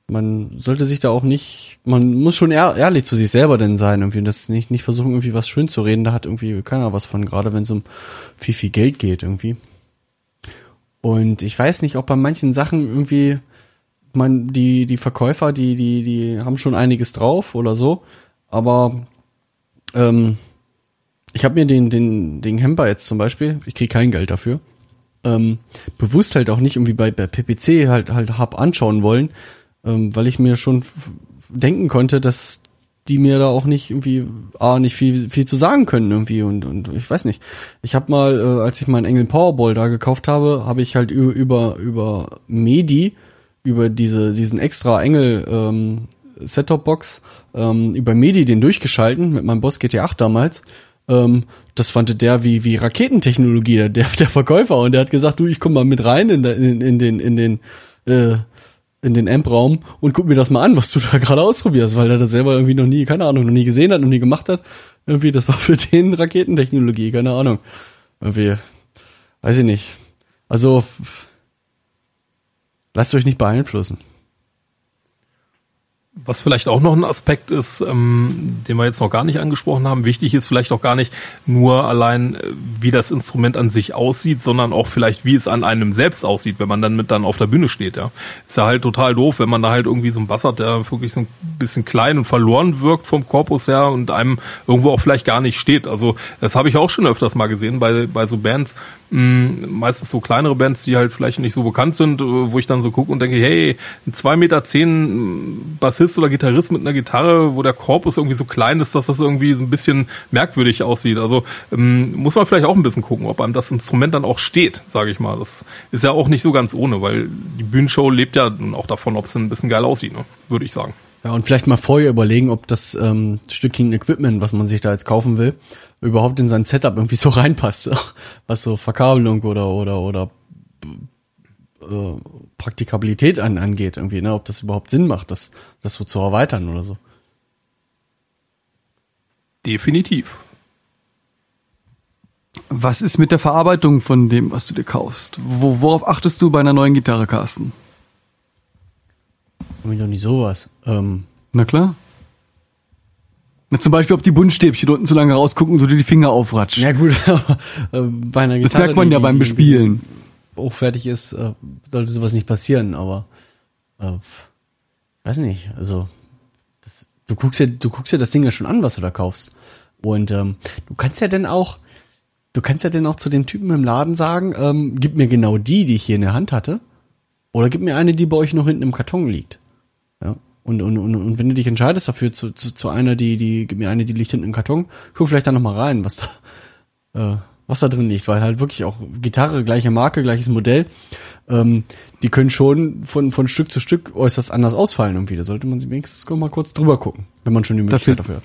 man sollte sich da auch nicht, man muss schon ehr, ehrlich zu sich selber denn sein irgendwie und das nicht nicht versuchen irgendwie was schön zu reden. Da hat irgendwie keiner was von, gerade wenn es um viel viel Geld geht irgendwie. Und ich weiß nicht, ob bei manchen Sachen irgendwie meine, die, die Verkäufer, die, die, die haben schon einiges drauf oder so, aber ähm, ich habe mir den, den, den Hemper jetzt zum Beispiel, ich kriege kein Geld dafür, ähm, bewusst halt auch nicht irgendwie bei, bei PPC halt halt hab anschauen wollen, ähm, weil ich mir schon denken konnte, dass die mir da auch nicht irgendwie ah nicht viel viel zu sagen können irgendwie und und ich weiß nicht. Ich habe mal äh, als ich meinen Engel Powerball da gekauft habe, habe ich halt über über über Medi über diese diesen extra Engel ähm, Set-Top Box ähm, über Medi den durchgeschalten mit meinem Boss GT8 damals. Ähm, das fand der wie wie Raketentechnologie der der Verkäufer und der hat gesagt, du ich komm mal mit rein in, in, in den in den äh, in den Amp-Raum und guck mir das mal an, was du da gerade ausprobierst, weil er das selber irgendwie noch nie, keine Ahnung, noch nie gesehen hat, noch nie gemacht hat. Irgendwie, das war für den Raketentechnologie, keine Ahnung. Irgendwie, weiß ich nicht. Also, lasst euch nicht beeinflussen. Was vielleicht auch noch ein Aspekt ist, ähm, den wir jetzt noch gar nicht angesprochen haben, wichtig ist vielleicht auch gar nicht nur allein, äh, wie das Instrument an sich aussieht, sondern auch vielleicht, wie es an einem selbst aussieht, wenn man dann mit dann auf der Bühne steht. Ja, ist ja halt total doof, wenn man da halt irgendwie so ein Bass hat, der wirklich so ein bisschen klein und verloren wirkt vom Korpus her und einem irgendwo auch vielleicht gar nicht steht. Also das habe ich auch schon öfters mal gesehen bei bei so Bands, mh, meistens so kleinere Bands, die halt vielleicht nicht so bekannt sind, äh, wo ich dann so gucke und denke, hey, ein zwei Meter zehn Bassist oder Gitarrist mit einer Gitarre, wo der Korpus irgendwie so klein ist, dass das irgendwie so ein bisschen merkwürdig aussieht. Also ähm, muss man vielleicht auch ein bisschen gucken, ob einem das Instrument dann auch steht, sage ich mal. Das ist ja auch nicht so ganz ohne, weil die Bühnenshow lebt ja auch davon, ob es ein bisschen geil aussieht, ne? würde ich sagen. Ja, und vielleicht mal vorher überlegen, ob das ähm, Stückchen Equipment, was man sich da jetzt kaufen will, überhaupt in sein Setup irgendwie so reinpasst. Was so Verkabelung oder oder oder äh, Praktikabilität an, angeht, irgendwie, ne, ob das überhaupt Sinn macht, das, das so zu erweitern oder so. Definitiv. Was ist mit der Verarbeitung von dem, was du dir kaufst? Wo, worauf achtest du bei einer neuen Gitarre, Carsten? Irgendwie doch nicht sowas. Ähm, Na klar. Na, zum Beispiel, ob die Buntstäbchen unten zu lange rausgucken und du dir die Finger aufratschst. ja gut, aber äh, bei einer das Gitarre, merkt man die- ja die- beim die Bespielen. Hochfertig ist, äh, sollte sowas nicht passieren, aber äh, weiß nicht, also das, du guckst ja, du guckst ja das Ding ja schon an, was du da kaufst. Und ähm, du kannst ja dann auch, du kannst ja dann auch zu den Typen im Laden sagen, ähm, gib mir genau die, die ich hier in der Hand hatte, oder gib mir eine, die bei euch noch hinten im Karton liegt. Ja. Und, und, und, und wenn du dich entscheidest dafür zu, zu, zu einer, die, die, gib mir eine, die liegt hinten im Karton, guck vielleicht da noch mal rein, was da, äh, was da drin liegt, weil halt wirklich auch Gitarre, gleiche Marke, gleiches Modell, ähm, die können schon von, von Stück zu Stück äußerst anders ausfallen irgendwie. Da sollte man sie wenigstens mal kurz drüber gucken, wenn man schon die Möglichkeit Dafür- dafür hat.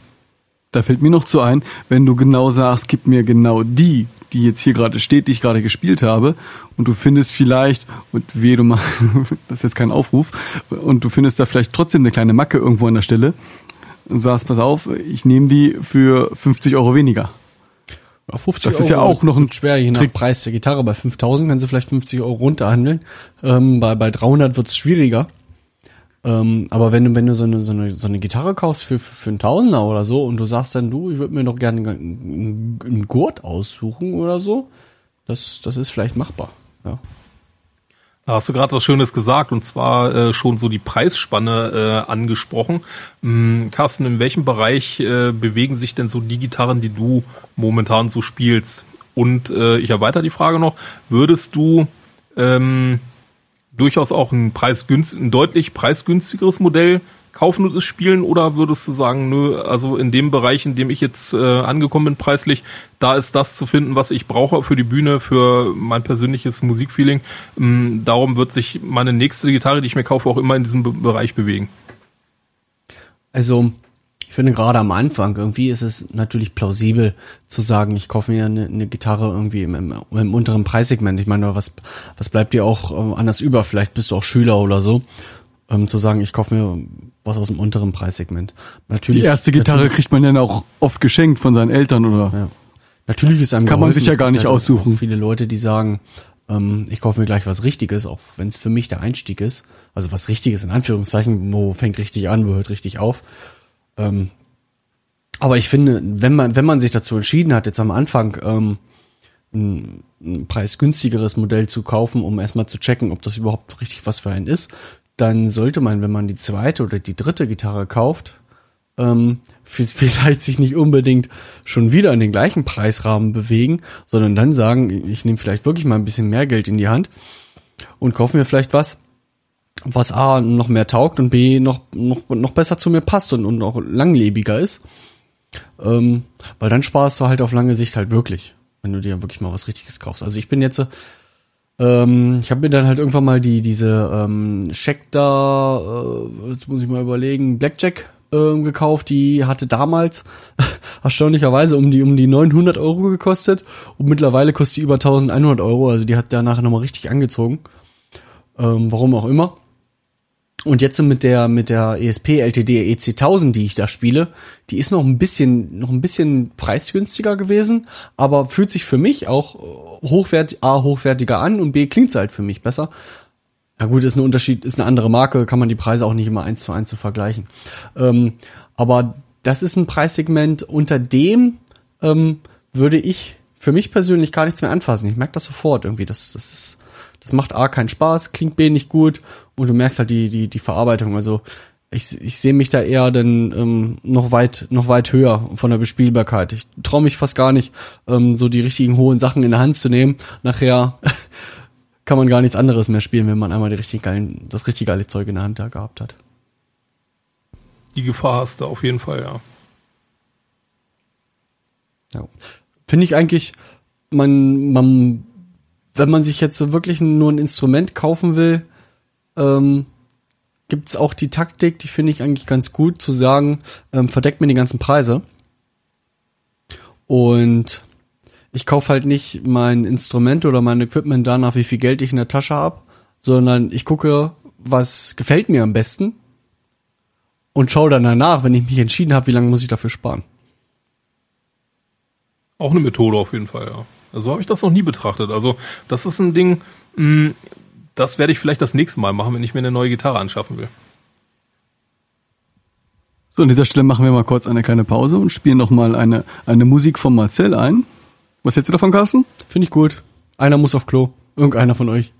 Da fällt mir noch zu ein, wenn du genau sagst, gib mir genau die, die jetzt hier gerade steht, die ich gerade gespielt habe, und du findest vielleicht, und weh, du mal, das ist jetzt kein Aufruf, und du findest da vielleicht trotzdem eine kleine Macke irgendwo an der Stelle, sagst, pass auf, ich nehme die für 50 Euro weniger. Ja, 50 Das ist ja auch noch ein schwer, je nach Trick. Preis der Gitarre. Bei 5000 können sie vielleicht 50 Euro runterhandeln. Ähm, bei, bei 300 wird's schwieriger. Ähm, aber wenn du, wenn du so eine, so eine, so eine Gitarre kaufst für, für, für einen Tausender oder so und du sagst dann, du, ich würde mir doch gerne einen, einen Gurt aussuchen oder so, das, das ist vielleicht machbar. Ja. Da hast du gerade was Schönes gesagt und zwar äh, schon so die Preisspanne äh, angesprochen. Ähm, Carsten, in welchem Bereich äh, bewegen sich denn so die Gitarren, die du momentan so spielst? Und äh, ich erweitere die Frage noch, würdest du ähm, durchaus auch ein, preisgünst, ein deutlich preisgünstigeres Modell kaufen und es spielen oder würdest du sagen, nö, also in dem Bereich, in dem ich jetzt äh, angekommen bin preislich, da ist das zu finden, was ich brauche für die Bühne, für mein persönliches Musikfeeling. Ähm, darum wird sich meine nächste Gitarre, die ich mir kaufe, auch immer in diesem Be Bereich bewegen. Also, ich finde gerade am Anfang irgendwie ist es natürlich plausibel zu sagen, ich kaufe mir eine, eine Gitarre irgendwie im, im, im unteren Preissegment. Ich meine, was, was bleibt dir auch äh, anders über? Vielleicht bist du auch Schüler oder so. Ähm, zu sagen, ich kaufe mir was aus dem unteren Preissegment. Natürlich, Die erste Gitarre kriegt man dann auch oft geschenkt von seinen Eltern oder ja. natürlich ist einem Kann man geholfen. sich ja gar nicht halt aussuchen. Viele Leute, die sagen, ähm, ich kaufe mir gleich was Richtiges, auch wenn es für mich der Einstieg ist. Also was Richtiges in Anführungszeichen, wo fängt richtig an, wo hört richtig auf. Ähm, aber ich finde, wenn man, wenn man sich dazu entschieden hat, jetzt am Anfang ähm, ein, ein preisgünstigeres Modell zu kaufen, um erstmal zu checken, ob das überhaupt richtig was für einen ist, dann sollte man, wenn man die zweite oder die dritte Gitarre kauft, ähm, vielleicht sich nicht unbedingt schon wieder in den gleichen Preisrahmen bewegen, sondern dann sagen, ich nehme vielleicht wirklich mal ein bisschen mehr Geld in die Hand und kaufe mir vielleicht was, was A noch mehr taugt und B noch, noch, noch besser zu mir passt und, und auch langlebiger ist. Ähm, weil dann sparst du halt auf lange Sicht halt wirklich, wenn du dir wirklich mal was Richtiges kaufst. Also ich bin jetzt, ähm, ich habe mir dann halt irgendwann mal die diese ähm, Scheck da, äh, jetzt muss ich mal überlegen, Blackjack ähm, gekauft. Die hatte damals erstaunlicherweise um die um die 900 Euro gekostet und mittlerweile kostet die über 1100 Euro. Also die hat da nachher nochmal richtig angezogen. Ähm, warum auch immer. Und jetzt mit der mit der ESP LTD EC1000, die ich da spiele, die ist noch ein bisschen noch ein bisschen preisgünstiger gewesen, aber fühlt sich für mich auch hochwertig A hochwertiger an und B klingt halt für mich besser. Ja gut, ist ein Unterschied, ist eine andere Marke, kann man die Preise auch nicht immer eins zu eins zu vergleichen. Ähm, aber das ist ein Preissegment, unter dem ähm, würde ich für mich persönlich gar nichts mehr anfassen. Ich merke das sofort irgendwie. Das, das ist, das macht A keinen Spaß, klingt B nicht gut und du merkst halt die, die, die Verarbeitung. Also ich, ich sehe mich da eher dann ähm, noch weit noch weit höher von der Bespielbarkeit. Ich traue mich fast gar nicht, ähm, so die richtigen hohen Sachen in der Hand zu nehmen. Nachher kann man gar nichts anderes mehr spielen, wenn man einmal die richtig geilen, das richtig geile Zeug in der Hand da gehabt hat. Die Gefahr hast du auf jeden Fall, ja. ja. Finde ich eigentlich, man, man, wenn man sich jetzt so wirklich nur ein Instrument kaufen will, ähm, gibt es auch die Taktik, die finde ich eigentlich ganz gut, zu sagen, ähm, verdeckt mir die ganzen Preise. Und ich kaufe halt nicht mein Instrument oder mein Equipment danach, wie viel Geld ich in der Tasche habe, sondern ich gucke, was gefällt mir am besten und schaue dann danach, wenn ich mich entschieden habe, wie lange muss ich dafür sparen. Auch eine Methode auf jeden Fall, ja. Also habe ich das noch nie betrachtet. Also das ist ein Ding, mh, das werde ich vielleicht das nächste Mal machen, wenn ich mir eine neue Gitarre anschaffen will. So, an dieser Stelle machen wir mal kurz eine kleine Pause und spielen noch mal eine, eine Musik von Marcel ein. Was hältst du davon, Carsten? Finde ich gut. Einer muss auf Klo. Irgendeiner von euch.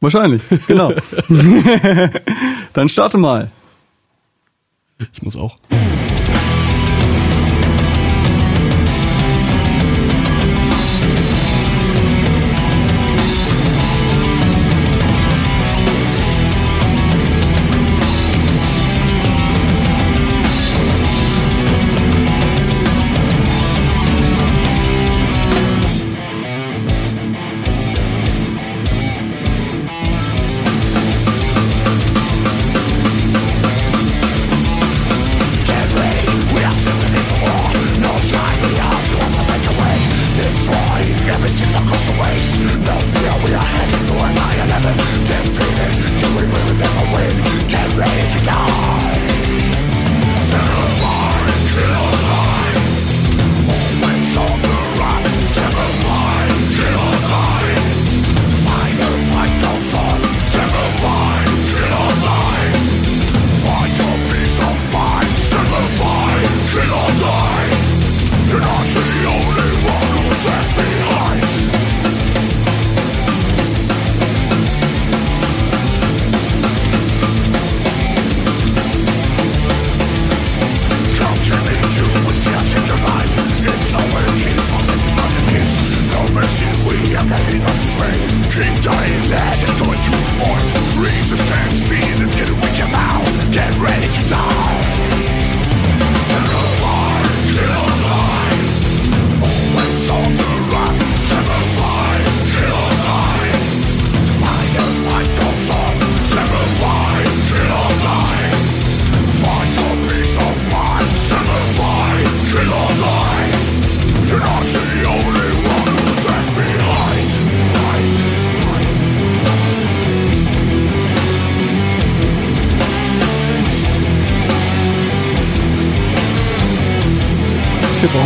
Wahrscheinlich, genau. Dann starte mal. Ich muss auch.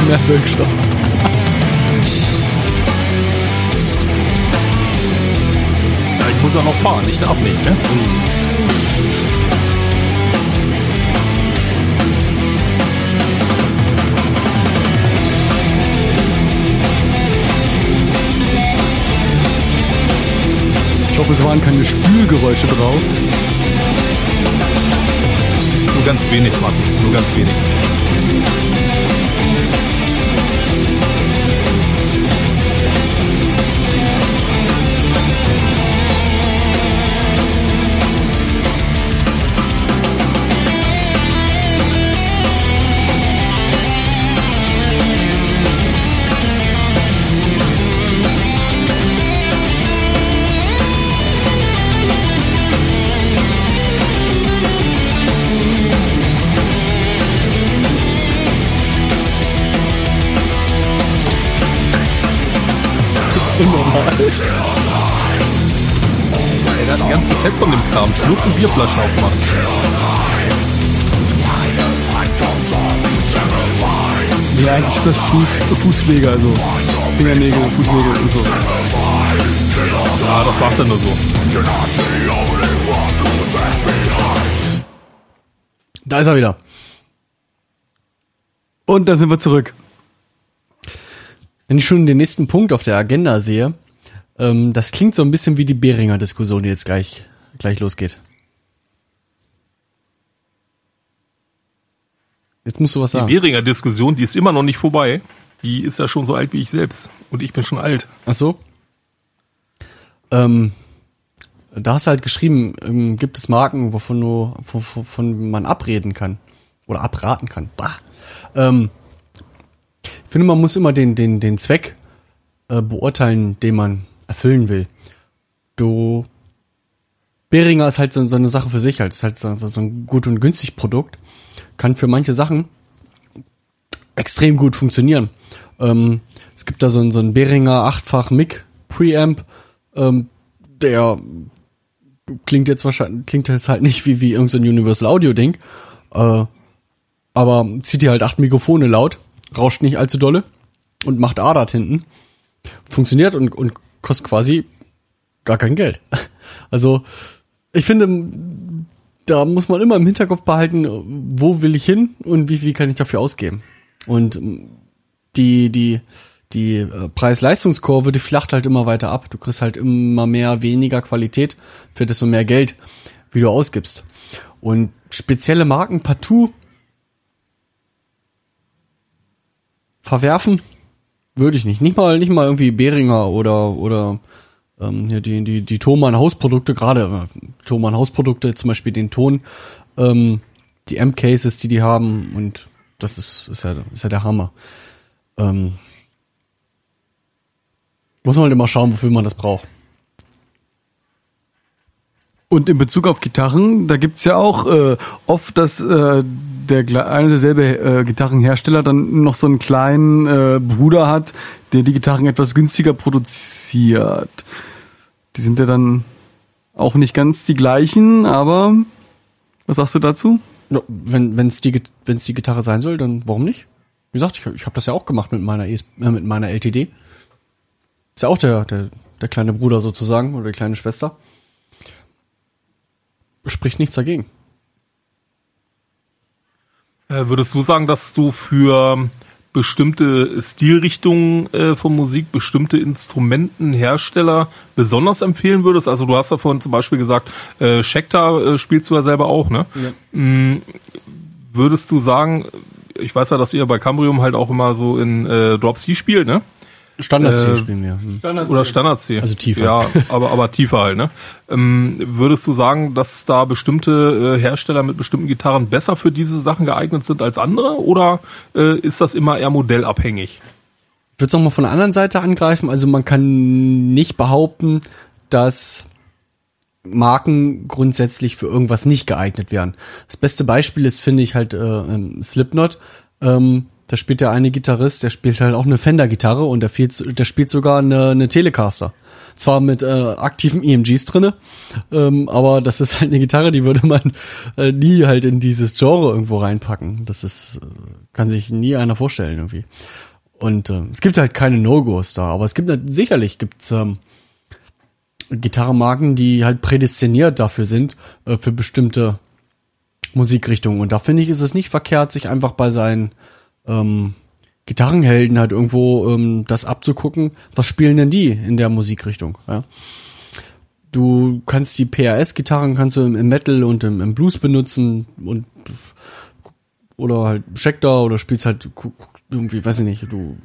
Mehr Wirkstoff. Ja, ich muss ja noch fahren, nicht abnehmen, ne? Ich hoffe, es waren keine Spülgeräusche drauf. Nur ganz wenig, Martin. Nur ganz wenig. Der hat ein ganzes Set von dem Kram. Nur zu Bierflaschen aufmachen. Ja, eigentlich ist das Fuß, Fußpflege, also Fingernägel, Fußnägel und so. Ja, das sagt er nur so. Da ist er wieder. Und da sind wir zurück. Wenn ich schon den nächsten Punkt auf der Agenda sehe, ähm, das klingt so ein bisschen wie die Behringer Diskussion, die jetzt gleich, gleich losgeht. Jetzt musst du was Die sagen. Behringer Diskussion, die ist immer noch nicht vorbei. Die ist ja schon so alt wie ich selbst. Und ich bin schon alt. Ach so. Ähm, da hast du halt geschrieben, ähm, gibt es Marken, wovon du, wovon wovon man abreden kann. Oder abraten kann. Bah. Ähm, ich finde, man muss immer den, den, den Zweck äh, beurteilen, den man erfüllen will. Du, Behringer ist halt so, so eine Sache für sich halt. Ist halt so, so ein gut und günstig Produkt. Kann für manche Sachen extrem gut funktionieren. Ähm, es gibt da so einen, so einen Behringer achtfach Mic Preamp, ähm, der klingt jetzt wahrscheinlich, klingt jetzt halt nicht wie, wie irgendein Universal Audio Ding, äh, aber zieht dir halt acht Mikrofone laut, rauscht nicht allzu dolle und macht ADAT hinten. Funktioniert und, und kostet quasi gar kein Geld. Also, ich finde, da muss man immer im Hinterkopf behalten, wo will ich hin und wie viel kann ich dafür ausgeben. Und die, die, die äh, Preis-Leistungskurve, die flacht halt immer weiter ab. Du kriegst halt immer mehr weniger Qualität für desto mehr Geld, wie du ausgibst. Und spezielle Marken partout verwerfen würde ich nicht. Nicht mal, nicht mal irgendwie Behringer oder, oder ähm, die, die, die Thomann Hausprodukte, gerade äh, Thomann Hausprodukte, zum Beispiel den Ton, ähm, die M-Cases, die die haben und das ist, ist, ja, ist ja der Hammer. Ähm, muss man halt immer schauen, wofür man das braucht. Und in Bezug auf Gitarren, da gibt's ja auch äh, oft, dass äh, der eine derselbe äh, Gitarrenhersteller dann noch so einen kleinen äh, Bruder hat, der die Gitarren etwas günstiger produziert. Die sind ja dann auch nicht ganz die gleichen, aber was sagst du dazu? Ja, wenn wenn's die wenn's die Gitarre sein soll, dann warum nicht? Wie gesagt, ich, ich habe das ja auch gemacht mit meiner ES, äh, mit meiner LTD. Ist ja auch der, der der kleine Bruder sozusagen oder die kleine Schwester. Spricht nichts dagegen. Äh, würdest du sagen, dass du für bestimmte Stilrichtungen äh, von Musik, bestimmte Instrumentenhersteller besonders empfehlen würdest? Also du hast ja vorhin zum Beispiel gesagt, äh, Schecter äh, spielst du ja selber auch, ne? Mm, würdest du sagen, ich weiß ja, dass ihr bei Cambrium halt auch immer so in äh, Drop C spielt, ne? Standard Äh, spielen wir. Hm. Oder Standard C. Also tiefer. Ja, aber, aber tiefer halt, ne? Ähm, würdest du sagen, dass da bestimmte äh, Hersteller mit bestimmten Gitarren besser für diese Sachen geeignet sind als andere? Oder äh, ist das immer eher modellabhängig? Ich würde es nochmal von der anderen Seite angreifen. Also man kann nicht behaupten, dass Marken grundsätzlich für irgendwas nicht geeignet wären. Das beste Beispiel ist, finde ich, halt äh, ähm, Slipknot. Ähm, da spielt der eine Gitarrist, der spielt halt auch eine Fender-Gitarre und der, spielt, der spielt sogar eine, eine Telecaster. Zwar mit äh, aktiven EMGs drinne, ähm, aber das ist halt eine Gitarre, die würde man äh, nie halt in dieses Genre irgendwo reinpacken. Das ist, äh, kann sich nie einer vorstellen irgendwie. Und äh, es gibt halt keine No-Gos da, aber es gibt sicherlich gibt's ähm, Gitarrenmarken, die halt prädestiniert dafür sind, äh, für bestimmte Musikrichtungen. Und da finde ich, ist es nicht verkehrt, sich einfach bei seinen ähm, Gitarrenhelden halt irgendwo ähm, das abzugucken, was spielen denn die in der Musikrichtung. Ja? Du kannst die PRS-Gitarren kannst du im, Metal und im, im Blues benutzen und oder halt Schecter oder spielst halt irgendwie, weiß ich nicht, du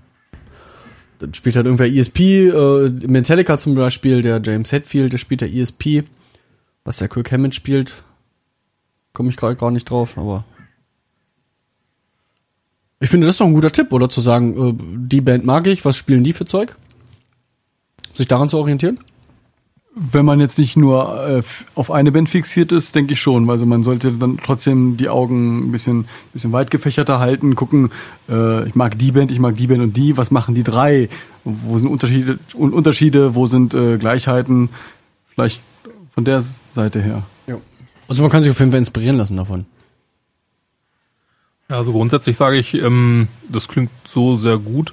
dann spielt halt irgendwer ESP, äh, Metallica zum Beispiel, der James Hetfield, der spielt der ESP, was der Kirk Hammond spielt, komme ich gerade gar nicht drauf, aber ich finde das ist doch ein guter Tipp, oder zu sagen, äh, die Band mag ich, was spielen die für Zeug? Sich daran zu orientieren? Wenn man jetzt nicht nur äh, auf eine Band fixiert ist, denke ich schon. Also man sollte dann trotzdem die Augen ein bisschen, bisschen weit gefächerter halten, gucken, äh, ich mag die Band, ich mag die Band und die, was machen die drei? Wo sind Unterschiede, Un- Unterschiede wo sind Gleichheiten? Vielleicht von der Seite her. Also man kann sich auf jeden Fall inspirieren lassen davon. Also grundsätzlich sage ich, ähm, das klingt so sehr gut.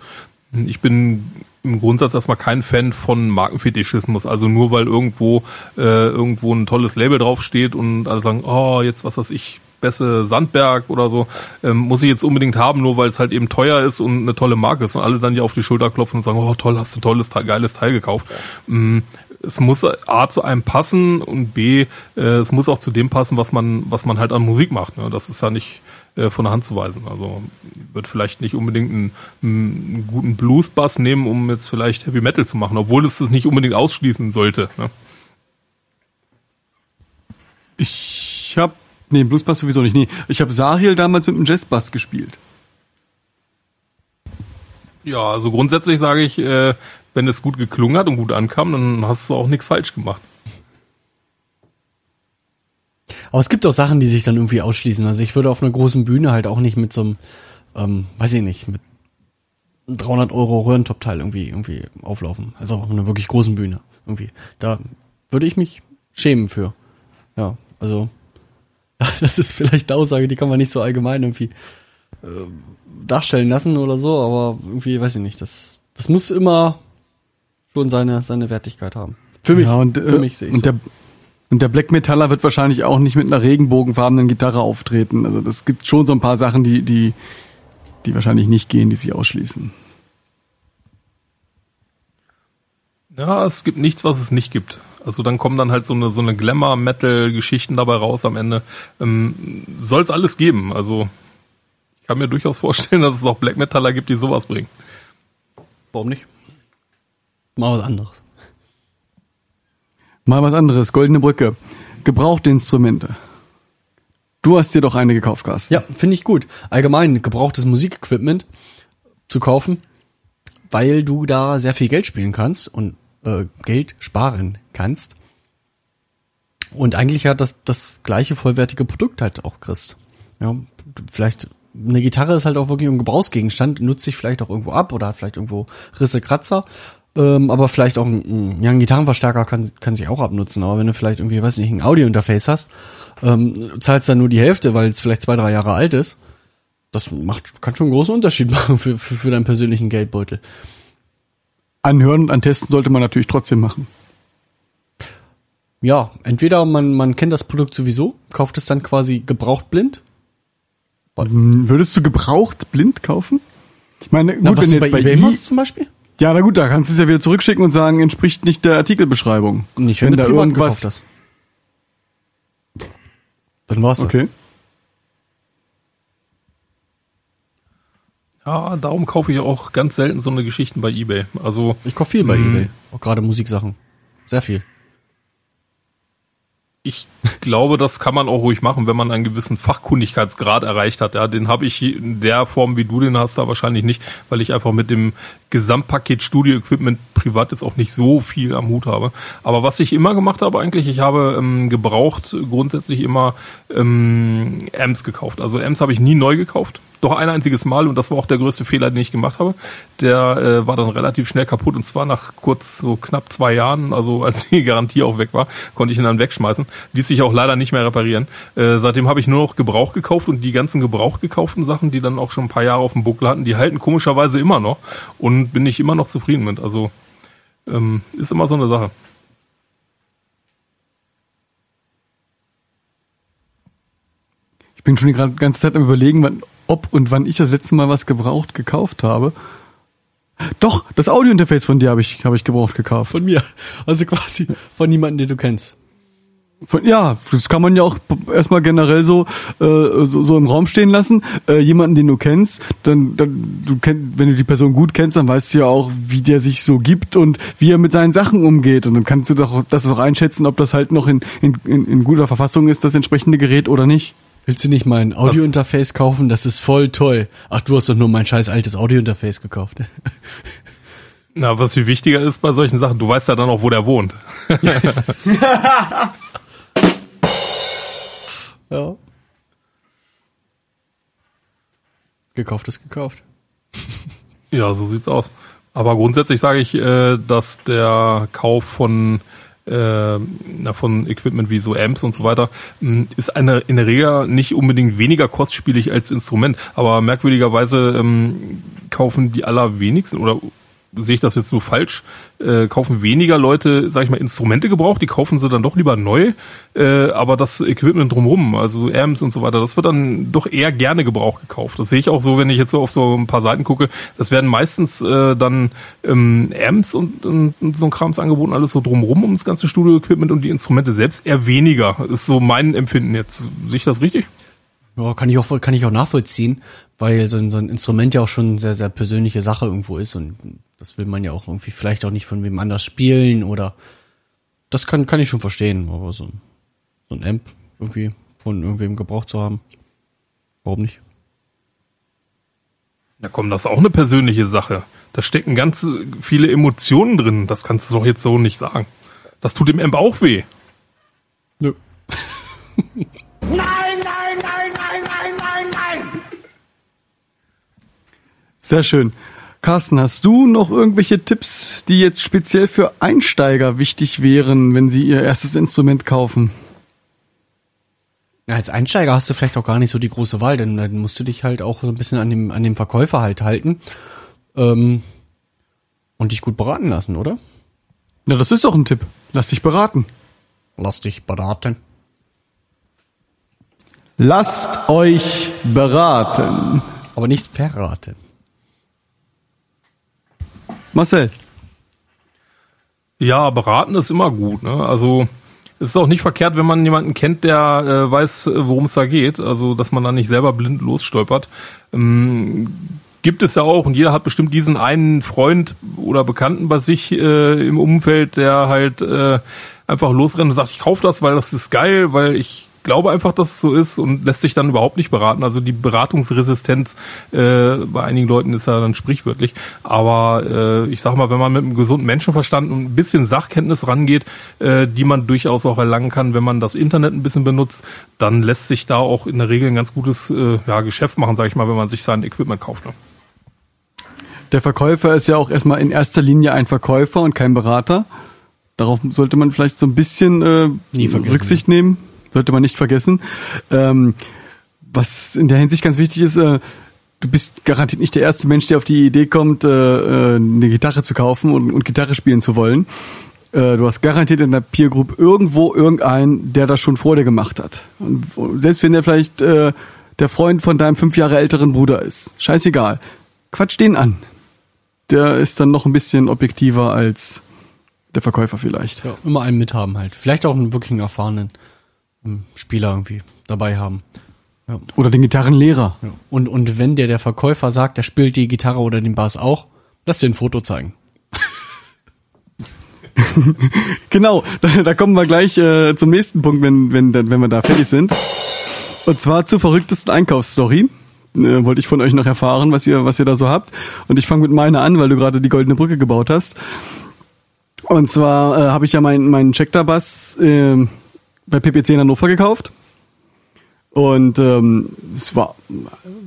Ich bin im Grundsatz erstmal kein Fan von Markenfetischismus. Also nur weil irgendwo äh, irgendwo ein tolles Label draufsteht und alle sagen, oh, jetzt was weiß ich, Besse Sandberg oder so, ähm, muss ich jetzt unbedingt haben, nur weil es halt eben teuer ist und eine tolle Marke ist und alle dann ja auf die Schulter klopfen und sagen, oh toll, hast du ein tolles, geiles Teil gekauft. Mm, es muss A zu einem passen und B, äh, es muss auch zu dem passen, was man, was man halt an Musik macht. Ne? Das ist ja nicht äh, von der Hand zu weisen. Also wird vielleicht nicht unbedingt einen, einen guten Blues-Bass nehmen, um jetzt vielleicht Heavy Metal zu machen, obwohl es das nicht unbedingt ausschließen sollte. Ne? Ich habe nee, Bluesbass sowieso nicht. Nee, ich habe Sahil damals mit dem Jazzbass gespielt. Ja, also grundsätzlich sage ich, äh, wenn es gut geklungen hat und gut ankam, dann hast du auch nichts falsch gemacht. Aber es gibt auch Sachen, die sich dann irgendwie ausschließen. Also ich würde auf einer großen Bühne halt auch nicht mit so einem, ähm, weiß ich nicht, mit 300 Euro Röhrentop-Teil irgendwie, irgendwie auflaufen. Also auf einer wirklich großen Bühne irgendwie. Da würde ich mich schämen für. Ja, also das ist vielleicht eine Aussage, die kann man nicht so allgemein irgendwie äh, darstellen lassen oder so, aber irgendwie, weiß ich nicht, das, das muss immer schon seine, seine Wertigkeit haben. Für mich, Ja, und, für äh, mich sehe ich und so. der und der Black Metaller wird wahrscheinlich auch nicht mit einer regenbogenfarbenen Gitarre auftreten. Also das gibt schon so ein paar Sachen, die die die wahrscheinlich nicht gehen, die sich ausschließen. Ja, es gibt nichts, was es nicht gibt. Also dann kommen dann halt so eine so eine Glamour-Metal-Geschichten dabei raus am Ende. Ähm, Soll es alles geben. Also ich kann mir durchaus vorstellen, dass es auch Black Metaller gibt, die sowas bringen. Warum nicht? Mal was anderes. Mal was anderes, Goldene Brücke. Gebrauchte Instrumente. Du hast dir doch eine gekauft, Carsten. Ja, finde ich gut. Allgemein gebrauchtes Musikequipment zu kaufen, weil du da sehr viel Geld spielen kannst und äh, Geld sparen kannst. Und eigentlich hat das das gleiche vollwertige Produkt halt auch kriegst. Ja, vielleicht eine Gitarre ist halt auch wirklich ein Gebrauchsgegenstand, nutzt sich vielleicht auch irgendwo ab oder hat vielleicht irgendwo Risse, Kratzer. Ähm, aber vielleicht auch ein, ja, ein Gitarrenverstärker kann, kann sich auch abnutzen. Aber wenn du vielleicht irgendwie, weiß nicht, ein Audiointerface hast, ähm, zahlst dann nur die Hälfte, weil es vielleicht zwei, drei Jahre alt ist. Das macht, kann schon einen großen Unterschied machen für, für, für deinen persönlichen Geldbeutel. Anhören und antesten sollte man natürlich trotzdem machen. Ja, entweder man, man kennt das Produkt sowieso, kauft es dann quasi gebraucht blind. Hm, Würdest du gebraucht blind kaufen? Ich meine, gut, Na, was wenn du du bei, jetzt bei eBay machst zum Beispiel? Ja, na gut, da kannst du es ja wieder zurückschicken und sagen, entspricht nicht der Artikelbeschreibung. Nicht, wenn, wenn du da irgendwas. hast. Dann war's das. Okay. Ja, darum kaufe ich auch ganz selten so eine Geschichten bei eBay. Also Ich kaufe viel bei Mhm. eBay. Auch gerade Musiksachen. Sehr viel. Ich glaube, das kann man auch ruhig machen, wenn man einen gewissen Fachkundigkeitsgrad erreicht hat. Ja, den habe ich in der Form, wie du den hast, da wahrscheinlich nicht, weil ich einfach mit dem Gesamtpaket Studio-Equipment privat jetzt auch nicht so viel am Hut habe. Aber was ich immer gemacht habe eigentlich, ich habe ähm, gebraucht grundsätzlich immer ähm, Amps gekauft. Also Amps habe ich nie neu gekauft. Doch ein einziges Mal und das war auch der größte Fehler, den ich gemacht habe. Der äh, war dann relativ schnell kaputt und zwar nach kurz so knapp zwei Jahren, also als die Garantie auch weg war, konnte ich ihn dann wegschmeißen. Ließ sich auch leider nicht mehr reparieren. Äh, seitdem habe ich nur noch Gebrauch gekauft und die ganzen Gebrauch gekauften Sachen, die dann auch schon ein paar Jahre auf dem Buckel hatten, die halten komischerweise immer noch und bin ich immer noch zufrieden mit. Also ähm, ist immer so eine Sache. Ich bin schon die ganze Zeit am überlegen, ob und wann ich das letzte Mal was gebraucht gekauft habe. Doch, das Audiointerface von dir habe ich, habe ich gebraucht gekauft. Von mir. Also quasi von niemandem, den du kennst. Von, ja, das kann man ja auch erstmal generell so, äh, so, so im Raum stehen lassen. Äh, jemanden, den du kennst, dann, dann du kennst, wenn du die Person gut kennst, dann weißt du ja auch, wie der sich so gibt und wie er mit seinen Sachen umgeht. Und dann kannst du doch das auch einschätzen, ob das halt noch in, in, in guter Verfassung ist, das entsprechende Gerät oder nicht. Willst du nicht mein Audiointerface kaufen? Das ist voll toll. Ach, du hast doch nur mein scheiß altes Audiointerface gekauft. Na, was viel wichtiger ist bei solchen Sachen, du weißt ja dann auch, wo der wohnt. ja. Gekauft ist gekauft. Ja, so sieht's aus. Aber grundsätzlich sage ich, äh, dass der Kauf von äh, von Equipment wie so Amps und so weiter, ist eine, in der Regel nicht unbedingt weniger kostspielig als Instrument. Aber merkwürdigerweise ähm, kaufen die allerwenigsten oder sehe ich das jetzt nur falsch, äh, kaufen weniger Leute, sag ich mal, Instrumente gebraucht, die kaufen sie dann doch lieber neu, äh, aber das Equipment drumherum, also Amps und so weiter, das wird dann doch eher gerne gebraucht gekauft. Das sehe ich auch so, wenn ich jetzt so auf so ein paar Seiten gucke, das werden meistens äh, dann ähm, Amps und, und, und so ein Krams angeboten, alles so drumherum um das ganze Studio-Equipment und die Instrumente selbst eher weniger. Ist so mein Empfinden jetzt. Sehe ich das richtig? Ja, kann ich auch, kann ich auch nachvollziehen, weil so ein, so ein Instrument ja auch schon eine sehr, sehr persönliche Sache irgendwo ist und das will man ja auch irgendwie vielleicht auch nicht von wem anders spielen oder das kann, kann ich schon verstehen, aber so, so ein Amp irgendwie von irgendwem gebraucht zu haben, warum nicht? Na komm, das ist auch eine persönliche Sache. Da stecken ganz viele Emotionen drin. Das kannst du doch jetzt so nicht sagen. Das tut dem Amp auch weh. Nö. Sehr schön. Carsten, hast du noch irgendwelche Tipps, die jetzt speziell für Einsteiger wichtig wären, wenn sie ihr erstes Instrument kaufen? Ja, als Einsteiger hast du vielleicht auch gar nicht so die große Wahl, denn dann musst du dich halt auch so ein bisschen an dem, an dem Verkäufer halt halten ähm, und dich gut beraten lassen, oder? Na, das ist doch ein Tipp. Lass dich beraten. Lass dich beraten. Lasst euch beraten. Aber nicht verraten. Marcel. Ja, beraten ist immer gut. Ne? Also es ist auch nicht verkehrt, wenn man jemanden kennt, der äh, weiß, worum es da geht. Also dass man da nicht selber blind losstolpert. Ähm, gibt es ja auch und jeder hat bestimmt diesen einen Freund oder Bekannten bei sich äh, im Umfeld, der halt äh, einfach losrennt und sagt, ich kaufe das, weil das ist geil, weil ich glaube einfach, dass es so ist und lässt sich dann überhaupt nicht beraten. Also die Beratungsresistenz äh, bei einigen Leuten ist ja dann sprichwörtlich. Aber äh, ich sag mal, wenn man mit einem gesunden Menschenverstand und ein bisschen Sachkenntnis rangeht, äh, die man durchaus auch erlangen kann, wenn man das Internet ein bisschen benutzt, dann lässt sich da auch in der Regel ein ganz gutes äh, ja, Geschäft machen, sage ich mal, wenn man sich sein Equipment kauft. Ne? Der Verkäufer ist ja auch erstmal in erster Linie ein Verkäufer und kein Berater. Darauf sollte man vielleicht so ein bisschen äh. Rücksicht nehmen. Sollte man nicht vergessen. Ähm, was in der Hinsicht ganz wichtig ist, äh, du bist garantiert nicht der erste Mensch, der auf die Idee kommt, äh, äh, eine Gitarre zu kaufen und, und Gitarre spielen zu wollen. Äh, du hast garantiert in der Peer Group irgendwo irgendeinen, der das schon vor dir gemacht hat. Und selbst wenn der vielleicht äh, der Freund von deinem fünf Jahre älteren Bruder ist, scheißegal. Quatsch den an. Der ist dann noch ein bisschen objektiver als der Verkäufer vielleicht. Ja, immer einen mithaben halt. Vielleicht auch einen wirklich erfahrenen Spieler irgendwie dabei haben. Ja. Oder den Gitarrenlehrer. Ja. Und, und wenn dir der Verkäufer sagt, der spielt die Gitarre oder den Bass auch, lass dir ein Foto zeigen. Genau, da, da kommen wir gleich äh, zum nächsten Punkt, wenn, wenn, wenn wir da fertig sind. Und zwar zur verrücktesten Einkaufsstory. Äh, wollte ich von euch noch erfahren, was ihr, was ihr da so habt. Und ich fange mit meiner an, weil du gerade die goldene Brücke gebaut hast. Und zwar äh, habe ich ja meinen meinen Checkter-Bass äh, bei PPC in Hannover gekauft. Und ähm, es war,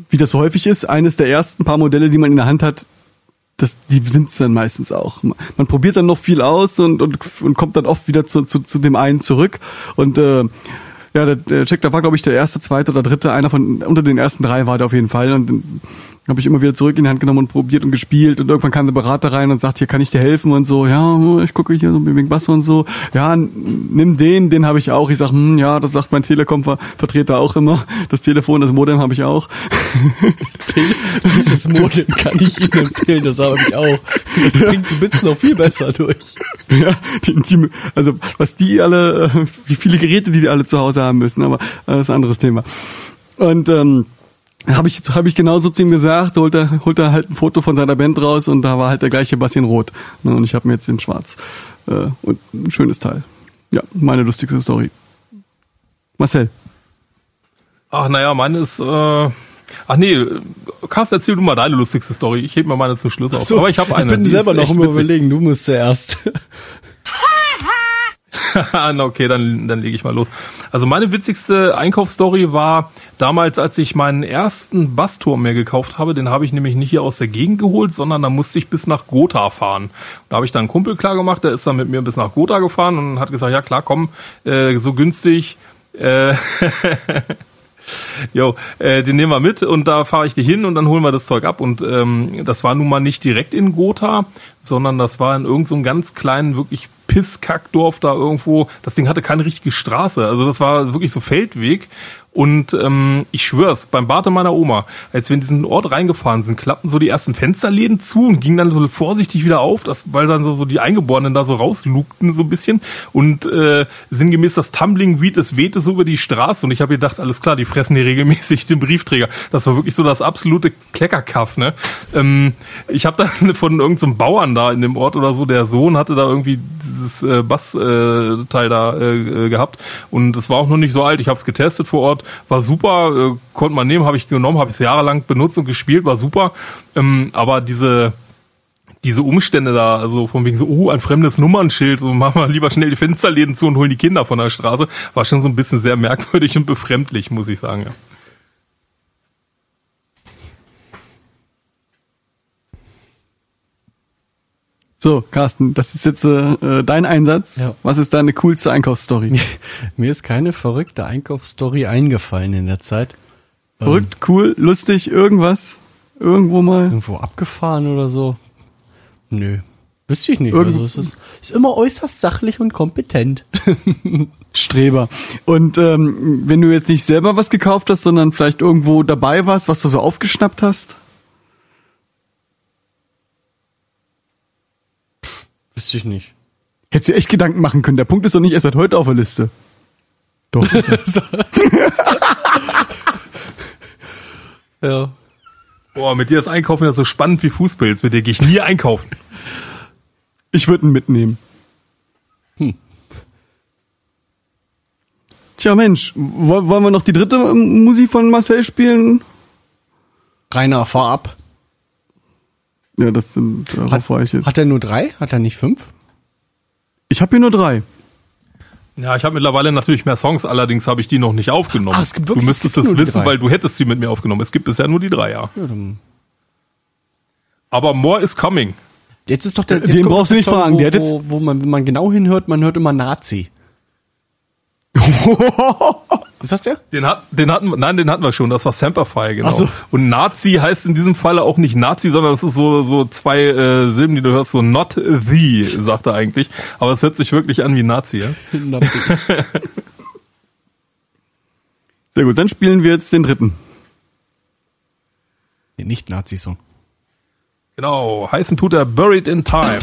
wie das so häufig ist, eines der ersten paar Modelle, die man in der Hand hat, das, die sind's dann meistens auch. Man probiert dann noch viel aus und, und, und kommt dann oft wieder zu, zu, zu dem einen zurück. Und äh, ja, der, der Check, da war, glaube ich, der erste, zweite oder dritte, einer von unter den ersten drei war der auf jeden Fall. Und habe ich immer wieder zurück in die Hand genommen und probiert und gespielt und irgendwann kam der Berater rein und sagt, hier kann ich dir helfen und so, ja, ich gucke hier so wegen Bass und so, ja, nimm den, den habe ich auch. Ich sag, hm, ja, das sagt mein Telekom-Vertreter auch immer. Das Telefon, das Modem habe ich auch. Dieses Modem kann ich Ihnen empfehlen, das habe ich auch. Das bringt die Bits noch viel besser durch. ja, die, die, also was die alle, äh, wie viele Geräte die, die alle zu Hause haben müssen, aber äh, das ist ein anderes Thema. Und ähm, habe ich, hab ich genauso zu ihm gesagt, holt er, holt er halt ein Foto von seiner Band raus und da war halt der gleiche Bass in Rot. Ne, Und ich habe mir jetzt den Schwarz. Äh, und ein schönes Teil. Ja, meine lustigste Story. Marcel. Ach, naja, meine ist, äh, ach nee, Carsten, erzähl du mal deine lustigste Story. Ich heb mir meine zum Schluss auf. Aber ich habe eine. Ich bin selber noch im. Überlegen, du musst zuerst. Na, okay, dann, dann lege ich mal los. Also meine witzigste Einkaufsstory war damals, als ich meinen ersten Bassturm mir gekauft habe. Den habe ich nämlich nicht hier aus der Gegend geholt, sondern da musste ich bis nach Gotha fahren. Da habe ich dann einen Kumpel klar gemacht, der ist dann mit mir bis nach Gotha gefahren und hat gesagt, ja klar, komm, äh, so günstig. Äh, Jo, äh, den nehmen wir mit und da fahre ich die hin und dann holen wir das Zeug ab. Und ähm, das war nun mal nicht direkt in Gotha, sondern das war in irgendeinem so ganz kleinen, wirklich Pisskackdorf da irgendwo. Das Ding hatte keine richtige Straße. Also das war wirklich so Feldweg. Und ähm, ich schwör's, beim Bade meiner Oma, als wir in diesen Ort reingefahren sind, klappten so die ersten Fensterläden zu und gingen dann so vorsichtig wieder auf, das, weil dann so, so die Eingeborenen da so rauslugten so ein bisschen. Und äh, sinngemäß das Tumbling Weed, es wehte so über die Straße und ich habe gedacht, alles klar, die fressen hier regelmäßig den Briefträger. Das war wirklich so das absolute Kleckerkaff. Ne? Ähm, ich habe dann von irgendeinem Bauern da in dem Ort oder so, der Sohn hatte da irgendwie dieses äh, Bassteil äh, da äh, gehabt und es war auch noch nicht so alt. Ich habe es getestet vor Ort, war super, äh, konnte man nehmen, habe ich genommen, habe ich jahrelang benutzt und gespielt, war super. Ähm, aber diese diese Umstände da, also von wegen so, oh, ein fremdes Nummernschild, so machen wir lieber schnell die Fensterläden zu und holen die Kinder von der Straße, war schon so ein bisschen sehr merkwürdig und befremdlich, muss ich sagen. Ja. So, Carsten, das ist jetzt äh, dein Einsatz. Ja. Was ist deine coolste Einkaufsstory? Mir ist keine verrückte Einkaufsstory eingefallen in der Zeit. Verrückt, cool, lustig, irgendwas? Irgendwo mal? Irgendwo abgefahren oder so? Nö. Wüsste ich nicht. Irgend- Also es ist, ist immer äußerst sachlich und kompetent. Streber. Und ähm, wenn du jetzt nicht selber was gekauft hast, sondern vielleicht irgendwo dabei warst, was du so aufgeschnappt hast? Wüsste ich nicht. Hättest dir echt Gedanken machen können. Der Punkt ist doch nicht erst seit heute auf der Liste. Doch. ist er. Ja. Boah, mit dir das Einkaufen ist so spannend wie Fußpilz. Mit dir gehe ich nie einkaufen. ich würde ihn mitnehmen. Hm. Tja, Mensch, woll- wollen wir noch die dritte ähm, Musik von Marcel spielen? Rainer, fahr ab. Ja, das sind, darauf war ich jetzt. Hat er nur drei? Hat er nicht fünf? Ich habe hier nur drei. Ja, ich habe mittlerweile natürlich mehr Songs, allerdings habe ich die noch nicht aufgenommen. Ach, es gibt wirklich- du müsstest es wissen, weil du hättest sie mit mir aufgenommen. Es gibt bisher nur die drei, ja. Ja, Aber more is coming. Jetzt ist doch der. Den Jetzt kommt brauchst du nicht Song, fragen, Wo, hat wo, wo man, wenn man genau hinhört, man hört immer Nazi. Ist das der? Den, hat, den hatten nein, den hatten wir schon. Das war Semperfy, genau. So. Und Nazi heißt in diesem Falle auch nicht Nazi, sondern es ist so, so zwei äh, Silben, die du hörst, so not the, sagt er eigentlich. Aber es hört sich wirklich an wie Nazi, ja? Sehr gut, dann spielen wir jetzt den dritten. Nee, nicht Nazi-Song. Genau. Heißen tut er Buried in Time.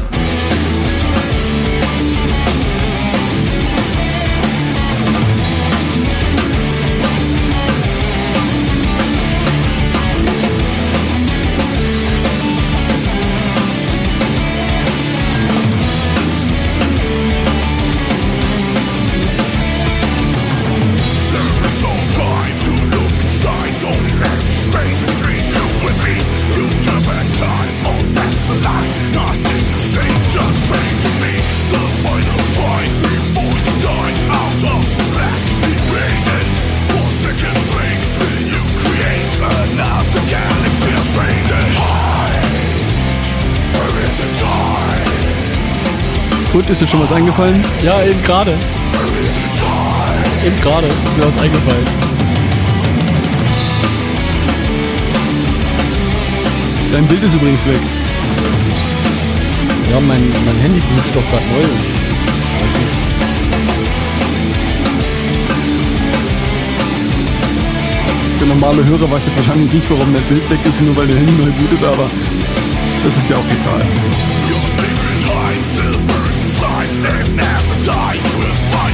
Gut, ist dir schon was eingefallen? Ja, eben gerade. Eben gerade ist mir was eingefallen. Dein Bild ist übrigens weg. Ja, mein, mein Handy bootet doch gerade neu. und- Weiß nicht. Der normale Hörer weiß jetzt wahrscheinlich nicht, warum der Bild weg ist, nur weil der Handy neu bootet, aber das ist ja auch egal.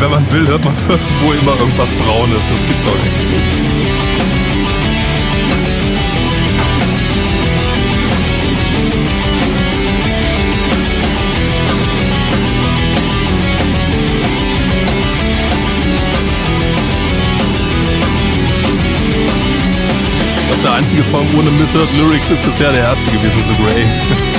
Wenn man will, hört man irgendwo immer irgendwas Braunes. Das gibt's auch nicht. Der einzige Song ohne Misheard Lyrics ist bisher der erste gewesen, The Grey.